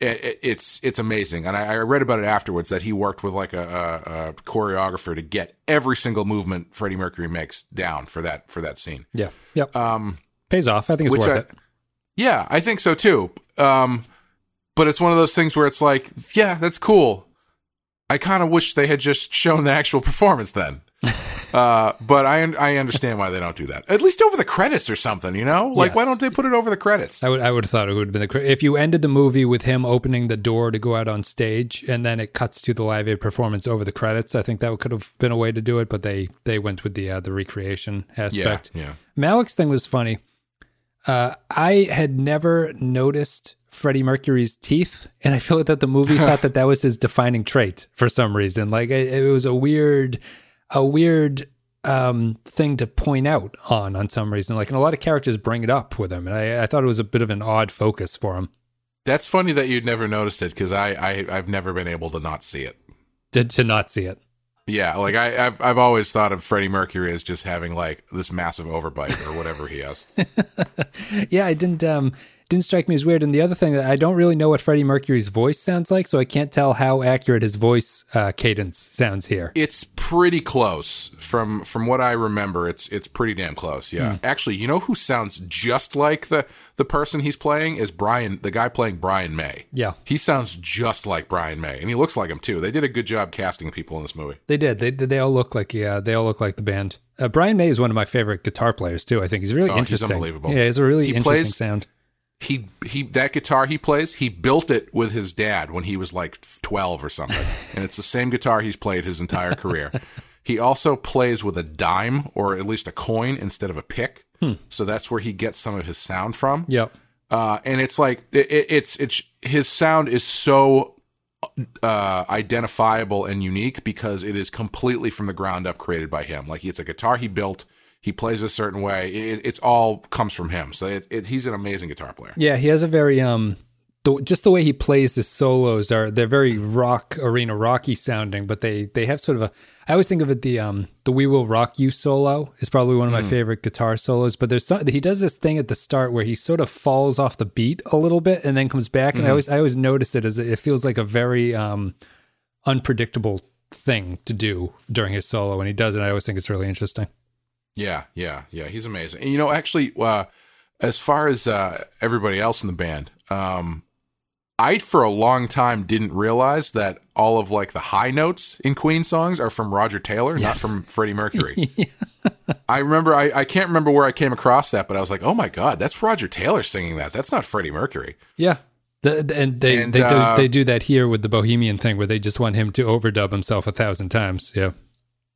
it, it- it's it's amazing and I, I read about it afterwards that he worked with like a, a, a choreographer to get every single movement freddie mercury makes down for that for that scene Yeah. Yep. um Pays off. I think it's worth I, it. yeah i think so too um but it's one of those things where it's like yeah that's cool i kind of wish they had just shown the actual performance then uh but i i understand why they don't do that at least over the credits or something you know like why don't they put it over the credits I would I would have thought it would have been the if you ended the movie with him opening the door to go out on stage and then it cuts to the live aid performance over the credits. I think that could have been a way to do it, but they they went with the uh, the recreation aspect. yeah Malek's thing was funny. Uh, I had never noticed Freddie Mercury's teeth, and I feel like that the movie thought that that was his defining trait for some reason. Like it, it was a weird, a weird um, thing to point out on on some reason. Like, and a lot of characters bring it up with him, and I, I thought it was a bit of an odd focus for him that's funny that you'd never noticed it because I, I i've never been able to not see it to to not see it. Yeah, like I, I've I've always thought of Freddie Mercury as just having like this massive overbite or whatever he has. yeah, I didn't um didn't strike me as weird. And the other thing that I don't really know what Freddie Mercury's voice sounds like, so I can't tell how accurate his voice uh, cadence sounds here. It's pretty close from from what I remember. It's it's pretty damn close. Yeah, actually, you know who sounds just like the the person he's playing is Brian, the guy playing Brian May. Yeah. he sounds just like Brian May, and he looks like him too. They did a good job casting people in this movie. They did. They they all look like yeah. They all look like the band. Uh, Brian May is one of my favorite guitar players too. I think he's really Oh, he's interesting. unbelievable. Yeah, he's a really He interesting plays- sound. He he that guitar he plays he built it with his dad when he was like 12 or something and it's the same guitar he's played his entire career he also plays with a dime or at least a coin instead of a pick so that's where he gets some of his sound from Yep. uh, and it's like it, it- it's it's his sound is so uh, identifiable and unique because it is completely from the ground up created by him. Like it's a guitar he built. He plays a certain way. It, it's all comes from him. So it, it, he's an amazing guitar player. Yeah, he has a very um, the, just the way he plays his solos are they're very rock arena rocky sounding, but they they have sort of a. I always think of it the um the We Will Rock You solo is probably one of my favorite guitar solos. But there's some he does this thing at the start where he sort of falls off the beat a little bit and then comes back, and I always I always notice it as it feels like a very um unpredictable thing to do during his solo when he does it. I always think it's really interesting. Yeah, yeah, yeah. He's amazing. And you know, actually, uh, as far as uh, everybody else in the band, um, I for a long time didn't realize that all of like the high notes in Queen songs are from Roger Taylor, not from Freddie Mercury. I remember, I, I can't remember where I came across that, but I was like, oh my god, that's Roger Taylor singing that. That's not Freddie Mercury. Yeah. The, and they And, they, do, uh, they do that here with the Bohemian thing where they just want him to overdub himself a thousand times. Yeah.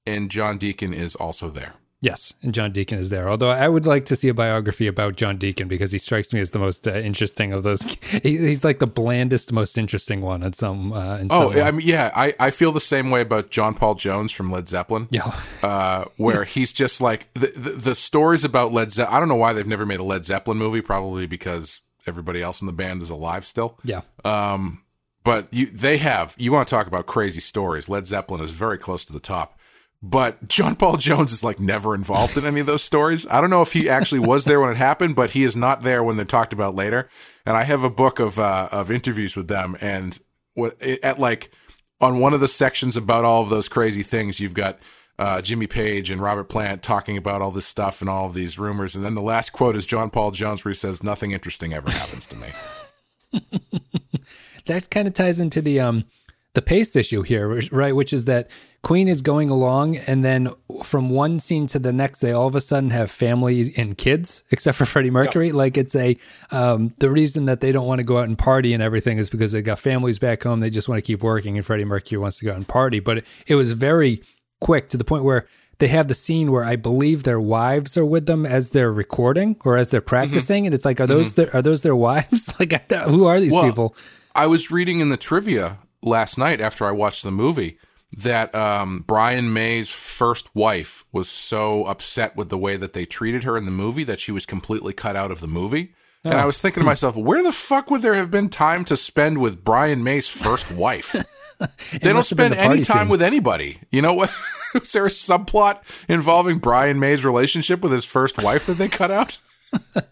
And John Deacon is also there. Yes, and John Deacon is there. Although I would like to see a biography about John Deacon because he strikes me as the most uh, interesting of those. He, he's like the blandest, most interesting one in some. Uh, in Oh, some I mean, yeah, I, I feel the same way about John Paul Jones from Led Zeppelin. yeah, uh, where he's just like the, the the stories about Led Zeppelin. I don't know why they've never made a Led Zeppelin movie. Probably because everybody else in the band is alive still. yeah, Um, but you they have. You want to talk about crazy stories? Led Zeppelin is very close to the top. But John Paul Jones is like never involved in any of those stories. I don't know if he actually was there when it happened, but he is not there when they're talked about later. And I have a book of uh, of interviews with them, and at like on one of the sections about all of those crazy things, you've got uh, Jimmy Page and Robert Plant talking about all this stuff and all of these rumors, and then the last quote is John Paul Jones, where he says, "Nothing interesting ever happens to me." that kind of ties into the um the pace issue here, right? Which is that Queen is going along, and then from one scene to the next, they all of a sudden have families and kids, except for Freddie Mercury. Like it's a um, the reason that they don't want to go out and party and everything is because they got families back home. They just want to keep working, and Freddie Mercury wants to go out and party. But it, it was very quick to the point where they have the scene where I believe their wives are with them as they're recording or as they're practicing, and it's like, are those their, are those their wives? like, who are these Well, people? I was reading in the trivia last night after I watched the movie that um, Brian May's first wife was so upset with the way that they treated her in the movie that she was completely cut out of the movie. And I was thinking to myself, where the fuck would there have been time to spend with Brian May's first wife? they don't must have been spend the any time scene. with anybody. You know what? Was there a subplot involving Brian May's relationship with his first wife that they cut out?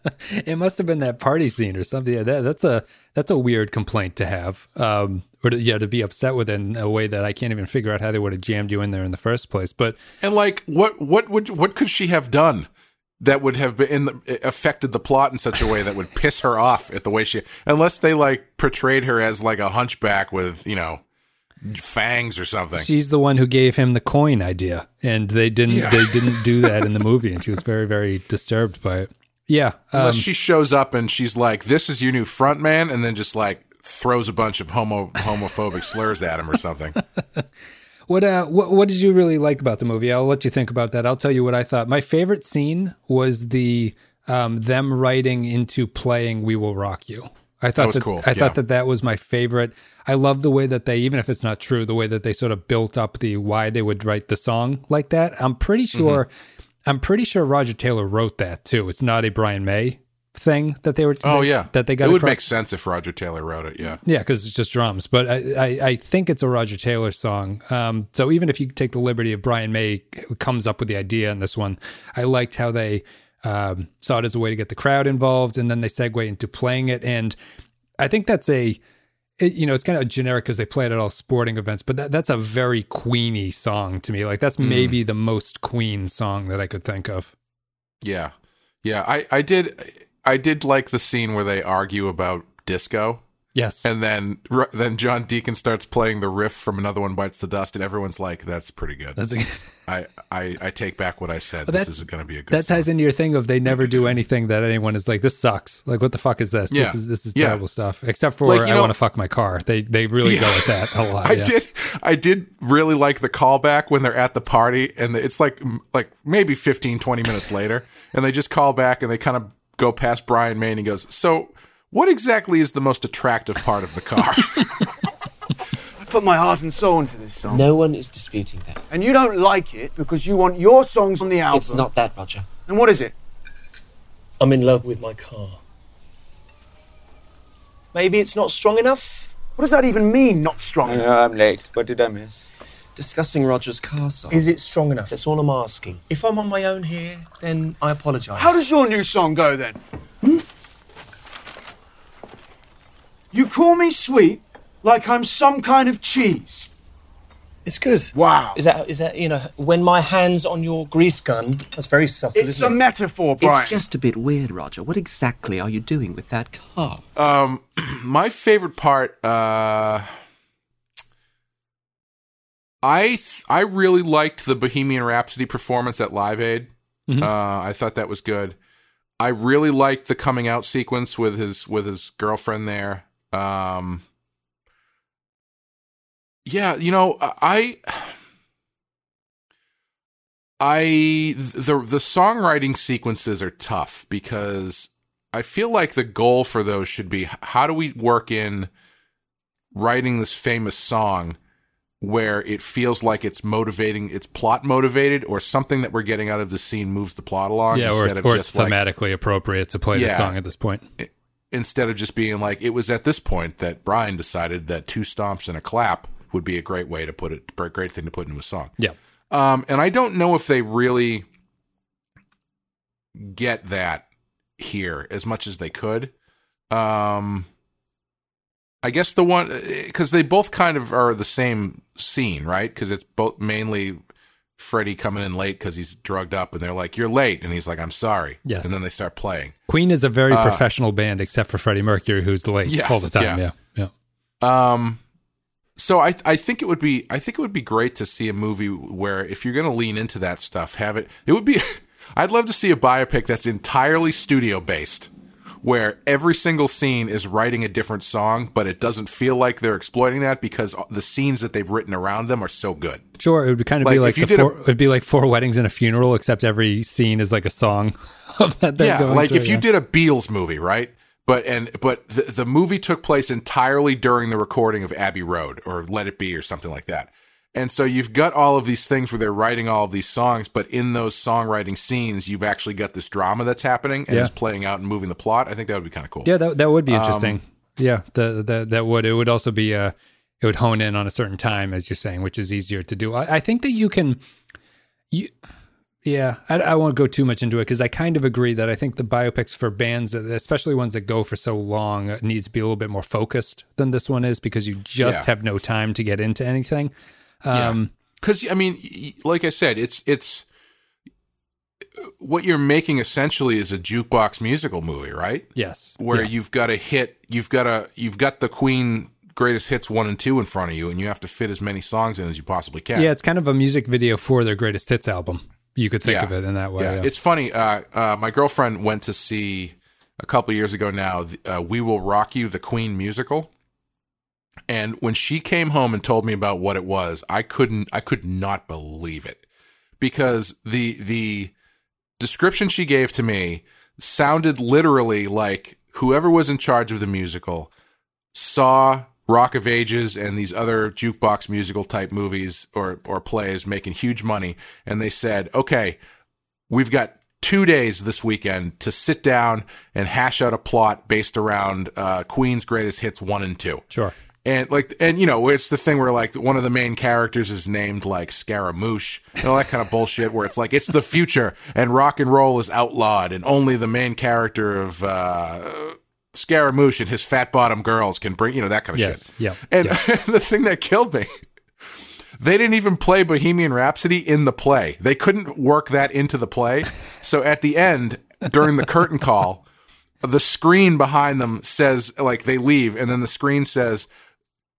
It must have been that party scene or something. Yeah, that, that's a that's a weird complaint to have, um, or to, yeah, to be upset with in a way that I can't even figure out how they would have jammed you in there in the first place. But And like, what what would what could she have done that would have been in the, affected the plot in such a way that would piss her off at the way she, unless they like portrayed her as like a hunchback with you know fangs or something. she's the one who gave him the coin idea, and they didn't Yeah. they didn't do that in the movie, and she was very very disturbed by it. Yeah, um, Unless she shows up and she's like, "This is your new front man," and then just like throws a bunch of homo homophobic slurs at him or something. What uh what what did you really like about the movie? I'll let you think about that. I'll tell you what I thought. My favorite scene was the um them writing into playing We Will Rock You. I thought was that, cool, I yeah. thought that that was my favorite. I love the way that they even if it's not true, the way that they sort of built up the why they would write the song like that. I'm pretty Mm-hmm. I'm pretty sure Roger Taylor wrote that too. It's not a Brian May thing that they were. Oh that, yeah, that they got. It would across. make sense if Roger Taylor wrote it. Yeah, Yeah, because it's just drums. But I, I, I think it's a Roger Taylor song. Um, so even if you take the liberty of Brian May who comes up with the idea in this one, I liked how they um, saw it as a way to get the crowd involved, and then they segue into playing it. And I think that's a, it, you know, it's kind of generic because they play it at all sporting events, but that, that's a very Queeny song to me. Like that's hmm. maybe the most Queen song that I could think of. yeah, yeah. I I did I did like the scene where they argue about disco. Yes. And then, then John Deacon starts playing the riff from Another One Bites the Dust, and everyone's like, "That's pretty good." That's a, I, I, I take back what I said. This that- is going to be a good. that ties into your thing of they never do anything that anyone is like, this sucks. Like, what the fuck is this? Yeah. This is this is Yeah. terrible stuff. Except for Like, I know- want to fuck my car. They they really go with that a lot. I yeah. did. I did really like the callback when they're at the party, and it's like like maybe 15, 20 minutes later, and they just call back and they kind of go past Brian May, and he goes, "So, what exactly is the most attractive part of the car?" I put my heart and soul into this song. No one is disputing that. And you don't like it because you want your songs on the album. It's not that, Roger. And what is it? I'm in love with my car. Maybe it's not strong enough? What does that even mean, not strong I enough? know I'm late. What did I miss? Discussing Roger's car song. Is it strong enough? That's all I'm asking. If I'm on my own here, then I apologise. How does your new song go then? Hmm? You call me sweet like I'm some kind of cheese. It's good. Wow. Is that is that you know when my hands on your grease gun? That's very subtle, It's isn't a it? metaphor, Brian. It's just a bit weird, Roger. What exactly are you doing with that car? Um, my favorite part, uh, I th- I really liked the Bohemian Rhapsody performance at Live Aid. Mhm. Uh, I thought that was good. I really liked the coming out sequence with his with his girlfriend there. Um, yeah, you know, I I the the songwriting sequences are tough because I feel like the goal for those should be how do we work in writing this famous song where it feels like it's motivating, it's plot motivated, or something that we're getting out of the scene moves the plot along yeah, or, or it's like thematically appropriate to play the song at this point. Instead of just being like it was at this point that Brian decided that two stomps and a clap would be a great way to put it, a great thing to put into a song. Yeah. Um, and I don't know if they really get that here as much as they could. Um, I guess the one because they both kind of are the same scene, right? Because it's both mainly Freddie coming in late because he's drugged up, and they're like, "You're late," and he's like, "I'm sorry." Yes. and then they start playing. Queen is a very Uh, professional band, except for Freddie Mercury, who's late Yes, all the time. yeah. Yeah, yeah. Um, so I I think it would be I think it would be great to see a movie where if you're going to lean into that stuff, have it. It would be. I'd love to see a biopic that's entirely studio based, where every single scene is writing a different song, but it doesn't feel like they're exploiting that because the scenes that they've written around them are so good. Sure, it would kind of Like, be like the did a- four, it'd be like four weddings and a funeral, except every scene is like a song yeah, like through, if you did a Beatles movie, right? But and but the, the movie took place entirely during the recording of Abbey Road or Let It Be or something like that. And so you've got all of these things where they're writing all of these songs, but in those songwriting scenes, you've actually got this drama that's happening and Yeah. it's playing out and moving the plot. I think that would be kind of cool. Yeah, that that would be Um, interesting. yeah, the, the that would it would also be uh it would hone in on a certain time as you're saying, which is easier to do. I, I think that you can you yeah, I, I won't go too much into it because I kind of agree that I think the biopics for bands, especially ones that go for so long, needs to be a little bit more focused than this one is because you just Yeah. have no time to get into anything. Um, because I mean, like I said, it's it's what you're making essentially is a jukebox musical movie, right? Yes, where Yeah. you've got a hit, you've got a you've got the Queen greatest hits one and two in front of you, and you have to fit as many songs in as you possibly can. Yeah, it's kind of a music video for their greatest hits album. You could think Yeah. of it in that way. yeah. yeah. It's funny. Uh, uh, my girlfriend went to see a couple years ago now. Uh, we will rock you, the Queen musical. And when she came home and told me about what it was, I couldn't. I could not believe it because the the description she gave to me sounded literally like whoever was in charge of the musical saw Rock of Ages and these other jukebox musical type movies or or plays making huge money, and they said, "Okay, we've got two days this weekend to sit down and hash out a plot based around uh, Queen's greatest hits one and two. Sure. And like, and you know, it's the thing where like one of the main characters is named like Scaramouche and all that kind of bullshit. Where it's like it's the future and rock and roll is outlawed, and only the main character of uh, Scaramouche and his fat bottom girls can bring you know that kind of Yes. shit. Yeah. And Yeah. the thing that killed me, they didn't even play Bohemian Rhapsody in the play. They couldn't work that into the play. So at the end, during the curtain call, the screen behind them says like they leave, and then the screen says.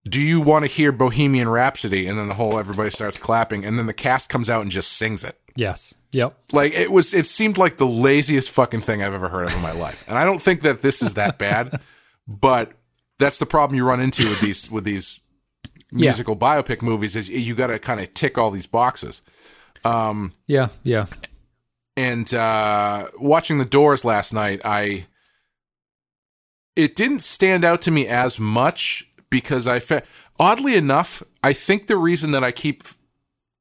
Do you want to hear Bohemian Rhapsody? And then the whole everybody starts clapping, and then the cast comes out and just sings it. Yes. Yep. Like it was, it seemed like the laziest fucking thing I've ever heard of in my life. And I don't think that this is that bad, but that's the problem you run into with these with these Yeah. musical biopic movies is you got to kind of tick all these boxes. Um, Yeah. Yeah. and uh, watching The Doors last night, I it didn't stand out to me as much because I fe- oddly enough, I think the reason that I keep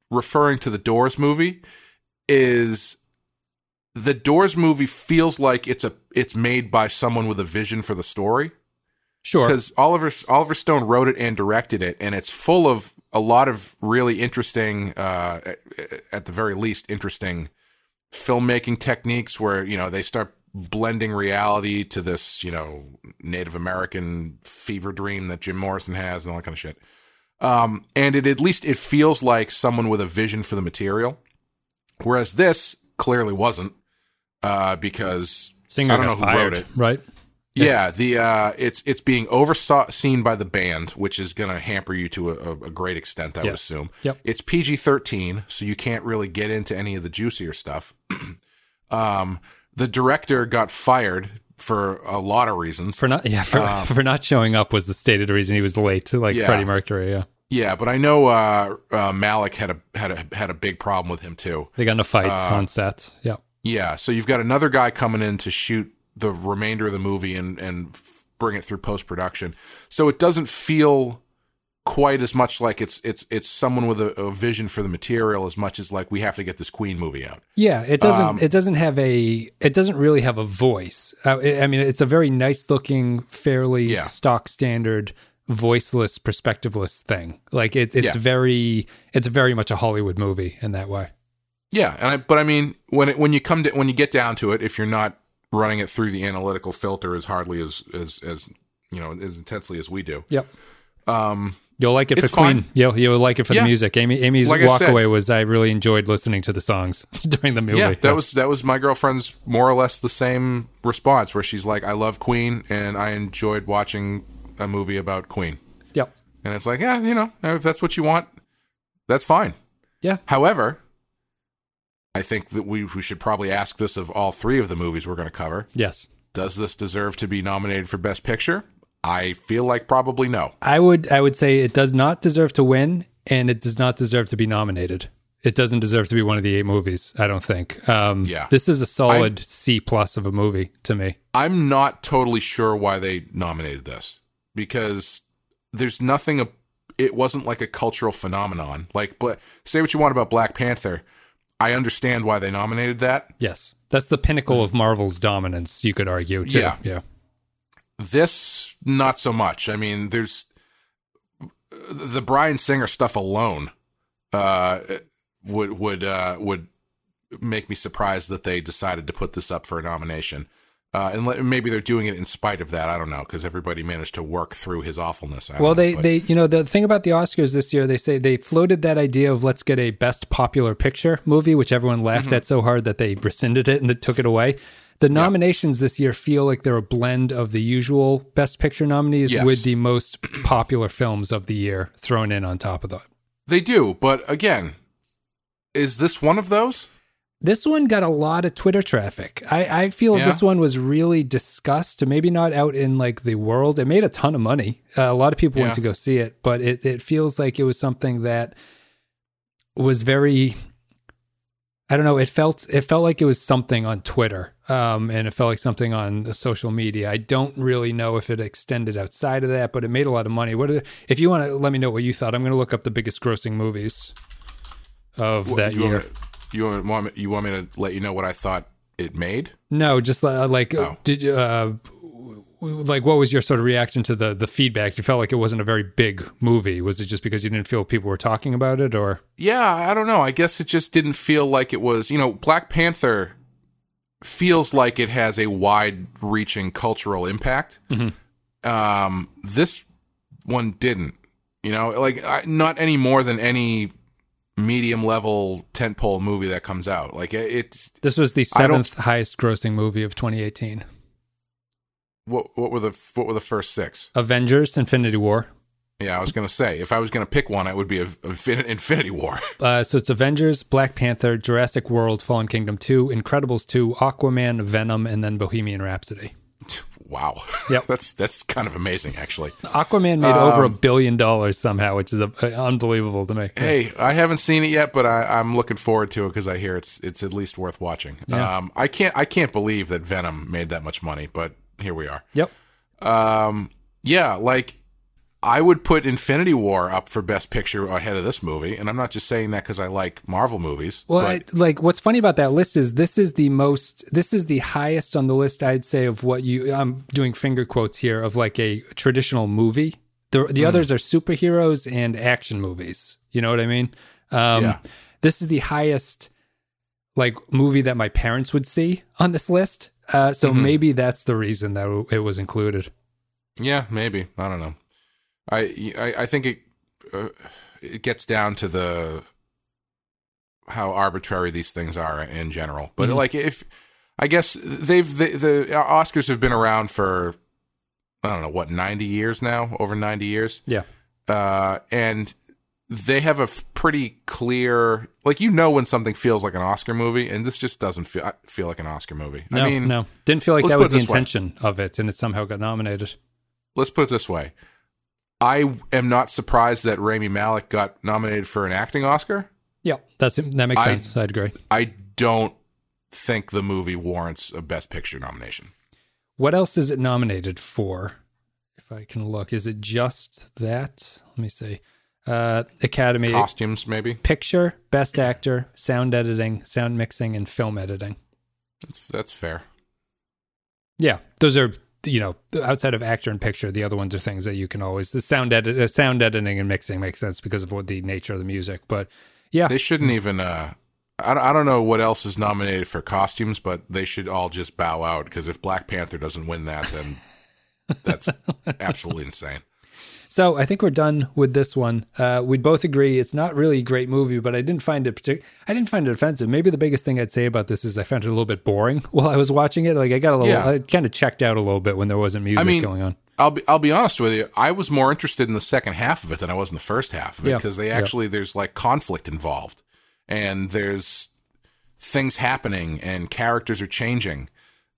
referring to the Doors movie is the Doors movie feels like it's a it's made by someone with a vision for the story Sure. because Oliver Oliver Stone wrote it and directed it, and it's full of a lot of really interesting, uh, at, at the very least, interesting filmmaking techniques where you know they start blending reality to this you know Native American fever dream that Jim Morrison has and all that kind of shit. Um, and it at least it feels like someone with a vision for the material, whereas this clearly wasn't uh, because Singer I don't know who fired, wrote it. right? Yeah, the uh, it's it's being overseen by the band, which is going to hamper you to a, a great extent, I would assume. Yep. It's PG thirteen, so you can't really get into any of the juicier stuff. um, the director got fired for a lot of reasons. For not, yeah, for, Um, for not showing up was the stated reason he was late to like Yeah. Freddie Mercury. Yeah, yeah, but I know uh, uh, Malek had a had a had a big problem with him too. they got in a fight Uh, on sets. Yeah, Yeah, so you've got another guy coming in to shoot the remainder of the movie and and f- bring it through post production. So it doesn't feel quite as much like it's it's it's someone with a, a vision for the material as much as like we have to get this Queen movie out. yeah. It doesn't. Um, it doesn't have a. It doesn't really have a voice. Uh, I I mean, it's a very nice looking, fairly Yeah. stock standard, voiceless, perspectiveless thing. Like it, it's Yeah. very. It's very much a Hollywood movie in that way. Yeah, and I, but I mean when it, when you come to when you get down to it, if you're not running it through the analytical filter as hardly as as as you know as intensely as we do, Yep. um, You'll like it for Queen. You'll you'll like it for Yeah. the music. Amy Amy's Like I walk said- away was I really enjoyed listening to the songs during the movie. Yeah, that was that was my girlfriend's more or less the same response, where she's like, "I love Queen, and I enjoyed watching a movie about Queen." Yep. And it's like, yeah, you know, if that's what you want, that's fine. Yeah. However, I think that we, we should probably ask this of all three of the movies we're going to cover. Yes. Does this deserve to be nominated for Best Picture? I feel like probably no. I would I would say it does not deserve to win and it does not deserve to be nominated. It doesn't deserve to be one of the eight movies, I don't think. Um Yeah. this is a solid C plus of a movie to me. I'm not totally sure why they nominated this because there's nothing. a- It wasn't like a cultural phenomenon. Like, but say what you want about Black Panther, I understand why they nominated that. Yes. That's the pinnacle of Marvel's dominance, you could argue. Too. Yeah. Yeah. This, not so much. I mean, there's the Bryan Singer stuff alone uh, would would uh, would make me surprised that they decided to put this up for a nomination. Uh, and le- maybe they're doing it in spite of that. I don't know because everybody managed to work through his awfulness. I Well, they, but- they, you know, the thing about the Oscars this year, they say they floated that idea of let's get a best popular picture movie, which everyone laughed Mm-hmm. at so hard that they rescinded it and they took it away. The nominations this year feel like they're a blend of the usual best picture nominees Yes. with the most popular films of the year thrown in on top of that. They do, but again, is this one of those? This one got a lot of Twitter traffic. I, I feel Yeah? this one was really discussed, maybe not out in like the world. It made a ton of money. Uh, a lot of people Yeah. went to go see it, but it, it feels like it was something that was very I don't know, it felt it felt like it was something on Twitter. Um, and it felt like something on social media. I don't really know if it extended outside of that, but it made a lot of money. What if you want to let me know what you thought? I'm going to look up the biggest grossing movies of What- that you year. Want you want me, you want me to let you know what I thought it made. No, just uh, like Oh. did you, uh, like what was your sort of reaction to the the feedback? You felt like it wasn't a very big movie. Was it just because you didn't feel people were talking about it, or Yeah, I don't know. I guess it just didn't feel like it was. You know, Black Panther feels like it has a wide-reaching cultural impact. Um, this one didn't. You know, like I, not any more than any medium-level tentpole movie that comes out. Like it- it's this was the seventh highest grossing movie of 2018? What what were the what were the first six? Avengers: Infinity War. Yeah, I was gonna say if I was gonna pick one, it would be a, a Infinity War. Uh, so it's Avengers, Black Panther, Jurassic World, Fallen Kingdom 2, Incredibles 2, Aquaman, Venom, and then Bohemian Rhapsody. wow. Yep. that's that's kind of amazing, actually. Aquaman made over a Um, billion dollars somehow, which is uh unbelievable to me. Hey, I haven't seen it yet, but I, I'm looking forward to it because I hear it's it's at least worth watching. Yeah. Um, I can't I can't believe that Venom made that much money, but here we are. Yep. Um, yeah, like I would put Infinity War up for Best Picture ahead of this movie, and I'm not just saying that because I like Marvel movies. Well, but I, like what's funny about that list is this is the most, this is the highest on the list. I'd say of what you. I'm doing finger quotes here of like a traditional movie. The the Hmm. others are superheroes and action movies. You know what I mean? Um, Yeah. This is the highest like movie that my parents would see on this list. Uh, so Mhm. maybe that's the reason that it was included. Yeah, maybe. I don't know. I I, I think it uh, it gets down to the how arbitrary these things are in general. But Mhm. like if I guess they've the, the Oscars have been around for I don't know what 90 years now, over 90 years. Yeah. Uh and they have a f- pretty clear like you know when something feels like an Oscar movie and this just doesn't feel feel like an Oscar movie. No, I mean, no, didn't feel like that was the this way. intention of it, and it somehow got nominated. let's put it this way. I am not surprised that Rami Malek got nominated for an acting Oscar. Yeah, that's that makes I- sense. I'd agree. I don't think the movie warrants a Best Picture nomination. What else is it nominated for? If I can look, is it just that? Let me see. Uh, Academy Costumes, maybe. Picture, Best Actor, Sound Editing, Sound Mixing, and Film Editing. That's that's fair. Yeah, those are you know outside of actor and picture, the other ones are things that you can always the sound edit, uh, sound editing and mixing makes sense because of what the nature of the music. But yeah, They shouldn't even. Uh, I don't- I don't know what else is nominated for costumes, but they should all just bow out because if Black Panther doesn't win that, then that's absolutely insane. So I think we're done with this one. Uh, we both agree it's not really a great movie, but I didn't find it partic- I didn't find it offensive. Maybe the biggest thing I'd say about this is I found it a little bit boring while I was watching it. Like I got a little, Yeah. I kind of checked out a little bit when there wasn't music I mean, going on. I'll be I'll be honest with you. I was more interested in the second half of it than I was in the first half of it Yeah. because they Yeah. actually there's like conflict involved, and there's things happening and characters are changing,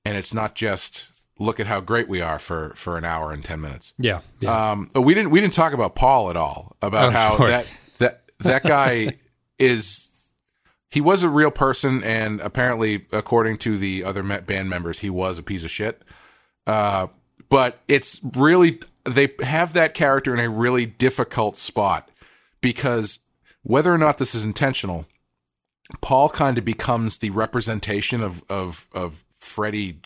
and it's not just look at how great we are for for an hour and ten minutes. Yeah, yeah. Um, we didn't we didn't talk about Paul at all about Oh, how sure. that that that guy is he was a real person and apparently according to the other band members he was a piece of shit. Uh, but it's really they have that character in a really difficult spot because whether or not this is intentional, Paul kind of becomes the representation of of of Freddie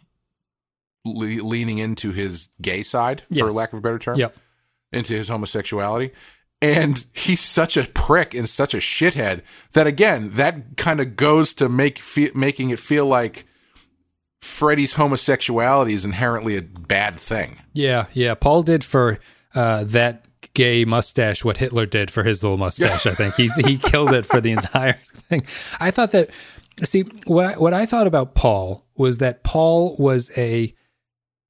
le- leaning into his gay side, for Yes. lack of a better term, Yep. into his homosexuality. And he's such a prick and such a shithead that again, that kind of goes to make fe- making it feel like Freddie's homosexuality is inherently a bad thing. Yeah, yeah. Paul did for uh, that gay mustache what Hitler did for his little mustache. I think he's he killed it for the entire thing. I thought that. See what I, what I thought about Paul was that Paul was a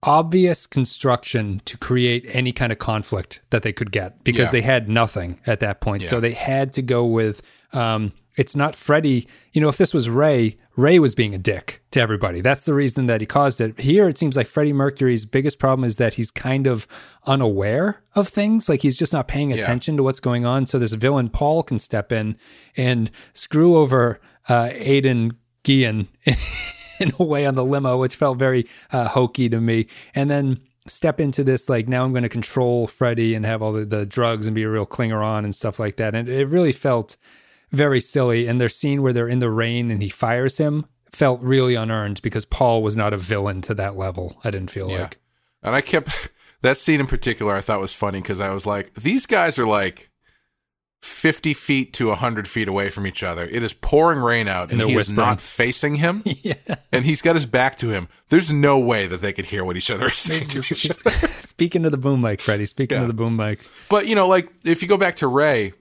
obvious construction to create any kind of conflict that they could get because Yeah. they had nothing at that point. So they had to go with um, it's not Freddie. You know, if this was Ray, Ray was being a dick to everybody. That's the reason that he caused it. Here, it seems like Freddie Mercury's biggest problem is that he's kind of unaware of things. Like he's just not paying Yeah. attention to what's going on. So this villain Paul can step in and screw over uh, Aidan Gillen in a way on the limo, which felt very uh, hokey to me. And then step into this like now I'm going to control Freddie and have all the, the drugs and be a real clinger on and stuff like that. And it really felt very silly. And their scene where they're in the rain and he fires him felt really unearned because Paul was not a villain to that level. I didn't feel Yeah. like. And I kept that scene in particular. I thought was funny because I was like, these guys are like fifty feet to hundred feet away from each other. It is pouring rain out, and, And he is not facing him. yeah. And he's got his back to him. There's no way that they could hear what each other is saying to each other. Speaking to the boom mic, Freddie. Speaking Yeah. to the boom mic. But you know, like if you go back to Ray,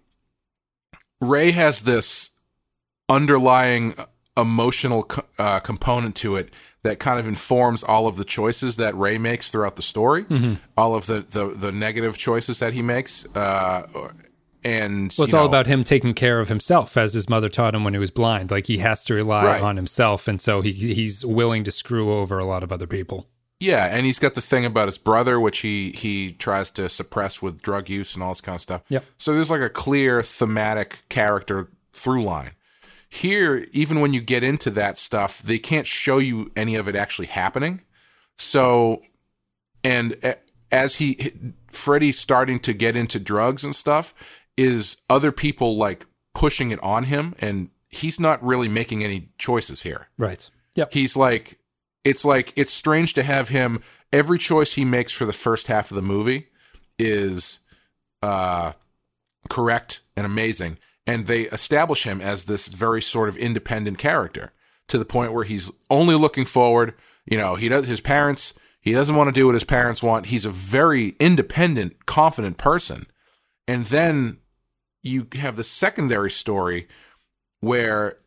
Ray has this underlying emotional co- uh, component to it that kind of informs all of the choices that Ray makes throughout the story, Mm-hmm. all of the, the the negative choices that he makes, uh, and Well, it's all know, about him taking care of himself, as his mother taught him when he was blind. Like he has to rely Right. on himself, and so he he's willing to screw over a lot of other people. Yeah, and he's got the thing about his brother, which he he tries to suppress with drug use and all this kind of stuff. Yep. So there's like a clear thematic character through line. Here, even when you get into that stuff, they can't show you any of it actually happening. So, and as he Freddie's starting to get into drugs and stuff, is other people like pushing it on him, and he's not really making any choices here Right. Yep. he's like it's like it's strange to have him every choice he makes for the first half of the movie is uh correct and amazing and they establish him as this very sort of independent character to the point where he's only looking forward you know he does his parents he doesn't want to do what his parents want he's a very independent confident person and then you have the secondary story where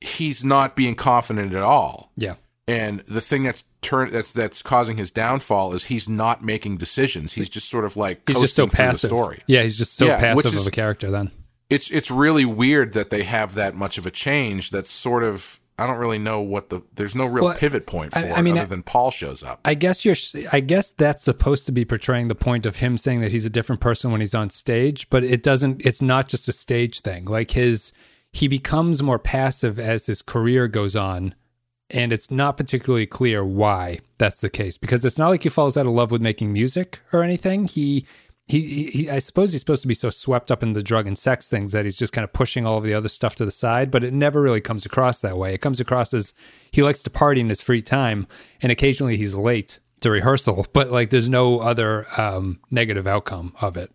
he's not being confident at all Yeah. and the thing that's turn that's that's causing his downfall is he's not making decisions. He's just sort of like He's just so passive. story. Yeah, he's just so Yeah, passive is- of a character. Then. It's it's really weird that they have that much of a change. That's sort of I don't really know what the there's no real Well, pivot point for I- I mean, other I- than Paul shows up. I guess you're. I guess that's supposed to be portraying the point of him saying that he's a different person when he's on stage, but it doesn't. It's not just a stage thing. Like his, he becomes more passive as his career goes on, and it's not particularly clear why that's the case. Because it's not like he falls out of love with making music or anything. He. He, he, I suppose he's supposed to be so swept up in the drug and sex things that he's just kind of pushing all of the other stuff to the side, but it never really comes across that way. It comes across as he likes to party in his free time, and occasionally he's late to rehearsal, but like there's no other um, negative outcome of it.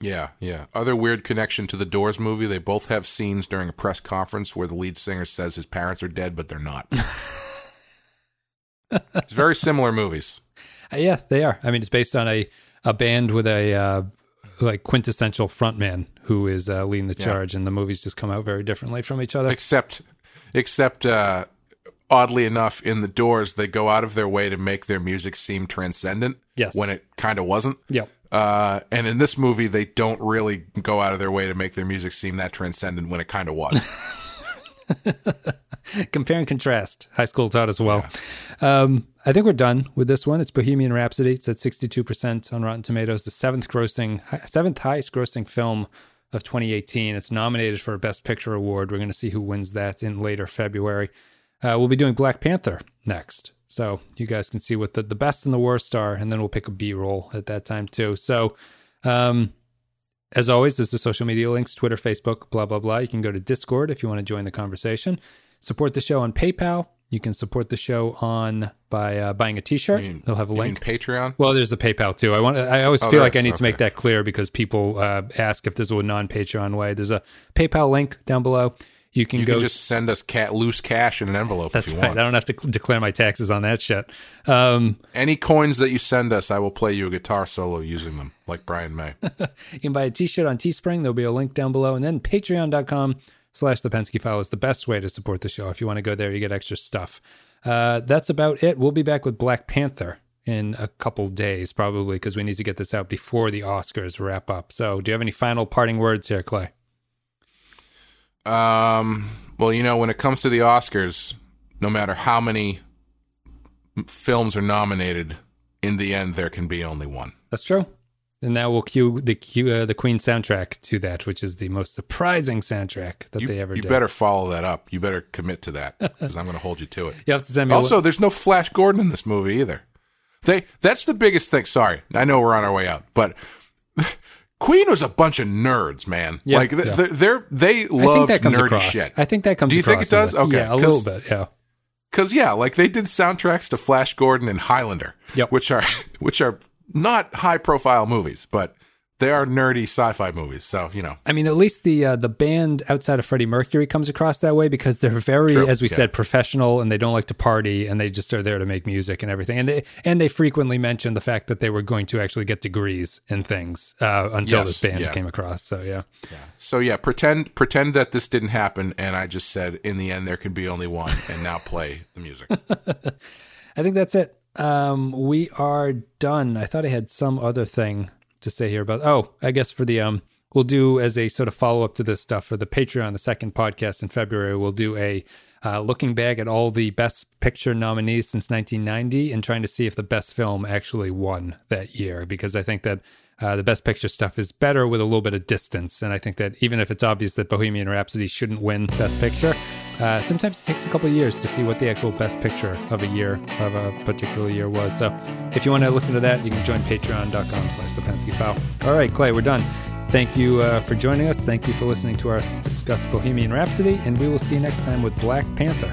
Yeah, yeah. Other weird connection to the Doors movie. They both have scenes during a press conference where the lead singer says his parents are dead, but they're not. it's very similar movies. Uh, yeah, they are. I mean, it's based on a a band with a uh, like quintessential frontman who is uh, leading the Yeah. charge, and the movies just come out very differently from each other. except except uh oddly enough in the doors they go out of their way to make their music seem transcendent Yes. when it kind of wasn't Yep. uh and in this movie they don't really go out of their way to make their music seem that transcendent when it kind of was Compare and contrast. High school taught as well. Um, I think we're done with this one. It's Bohemian Rhapsody. It's at 62% on Rotten Tomatoes, the seventh grossing, seventh highest grossing film of 2018. It's nominated for a Best Picture award. We're going to see who wins that in later February. Uh, we'll be doing Black Panther next. So you guys can see what the, the best and the worst are, and then we'll pick a B roll at that time too. So, um, as always, there's the social media links Twitter, Facebook, blah, blah, blah. You can go to Discord if you want to join the conversation. Support the show on PayPal. You can support the show on by uh, buying a T-shirt. Mean- They'll have a you mean link. patreon Well, there's the PayPal too. I want. I always Oh, feel like I need to make that clear because people uh, ask if there's a non-Patreon way. There's a PayPal link down below. You can you go. can just send us cat loose cash in an envelope that's if you right. want I don't have to cl- declare my taxes on that shit. Um, any coins that you send us i will play you a guitar solo using them like brian may You can buy a t-shirt on Teespring. There'll be a link down below. And then patreon.com slash the Penske file is the best way to support the show. If you want to go there, you get extra stuff. Uh, that's about it. We'll be back with Black Panther in a couple days, probably, because we need to get this out before the Oscars wrap up. So do you have any final parting words here, Clay? Um, well, you know, when it comes to the Oscars, no matter how many films are nominated, in the end, there can be only one. That's true. And now we'll cue the cue, uh, the Queen soundtrack to that, which is the most surprising soundtrack that You, they ever did. you did. better follow that up. You better commit to that because I'm going to hold you to it. You have to send me Also, there's no Flash Gordon in this movie either. They that's the biggest thing. Sorry, I know we're on our way out, but Queen was a bunch of nerds, man. Yeah, like th- yeah. they're, they're they I think that comes nerdy across. shit. I think that comes. Do you think it does? Okay, yeah, a 'cause- little bit. Yeah, Because yeah, like they did soundtracks to Flash Gordon and Highlander, Yep. which are which are not high profile movies, but they are nerdy sci-fi movies. So you know, I mean, at least the uh, the band outside of Freddie Mercury comes across that way because they're very, True, as we yeah. said, professional, and they don't like to party, and they just are there to make music and everything. And they and they frequently mention the fact that they were going to actually get degrees in things uh, until Yes, this band yeah. came across. So yeah, so yeah, pretend pretend that this didn't happen, and I just said in the end there can be only one, and now play the music. I think that's it. Um, we are done. I thought I had some other thing to say here about. Oh, I guess for the um, we'll do as a sort of follow up to this stuff for the Patreon, the second podcast in February. We'll do a uh, looking back at all the Best Picture nominees since 1990 and trying to see if the best film actually won that year. Because I think that uh, the Best Picture stuff is better with a little bit of distance, and I think that even if it's obvious that Bohemian Rhapsody shouldn't win Best Picture, uh, sometimes it takes a couple of years to see what the actual best picture of a year of a particular year was. So if you want to listen to that, you can join patreon.com slash the Penske file. All right, Clay, we're done. Thank you uh, for joining us. Thank you for listening to us discuss Bohemian Rhapsody, and we will see you next time with Black Panther.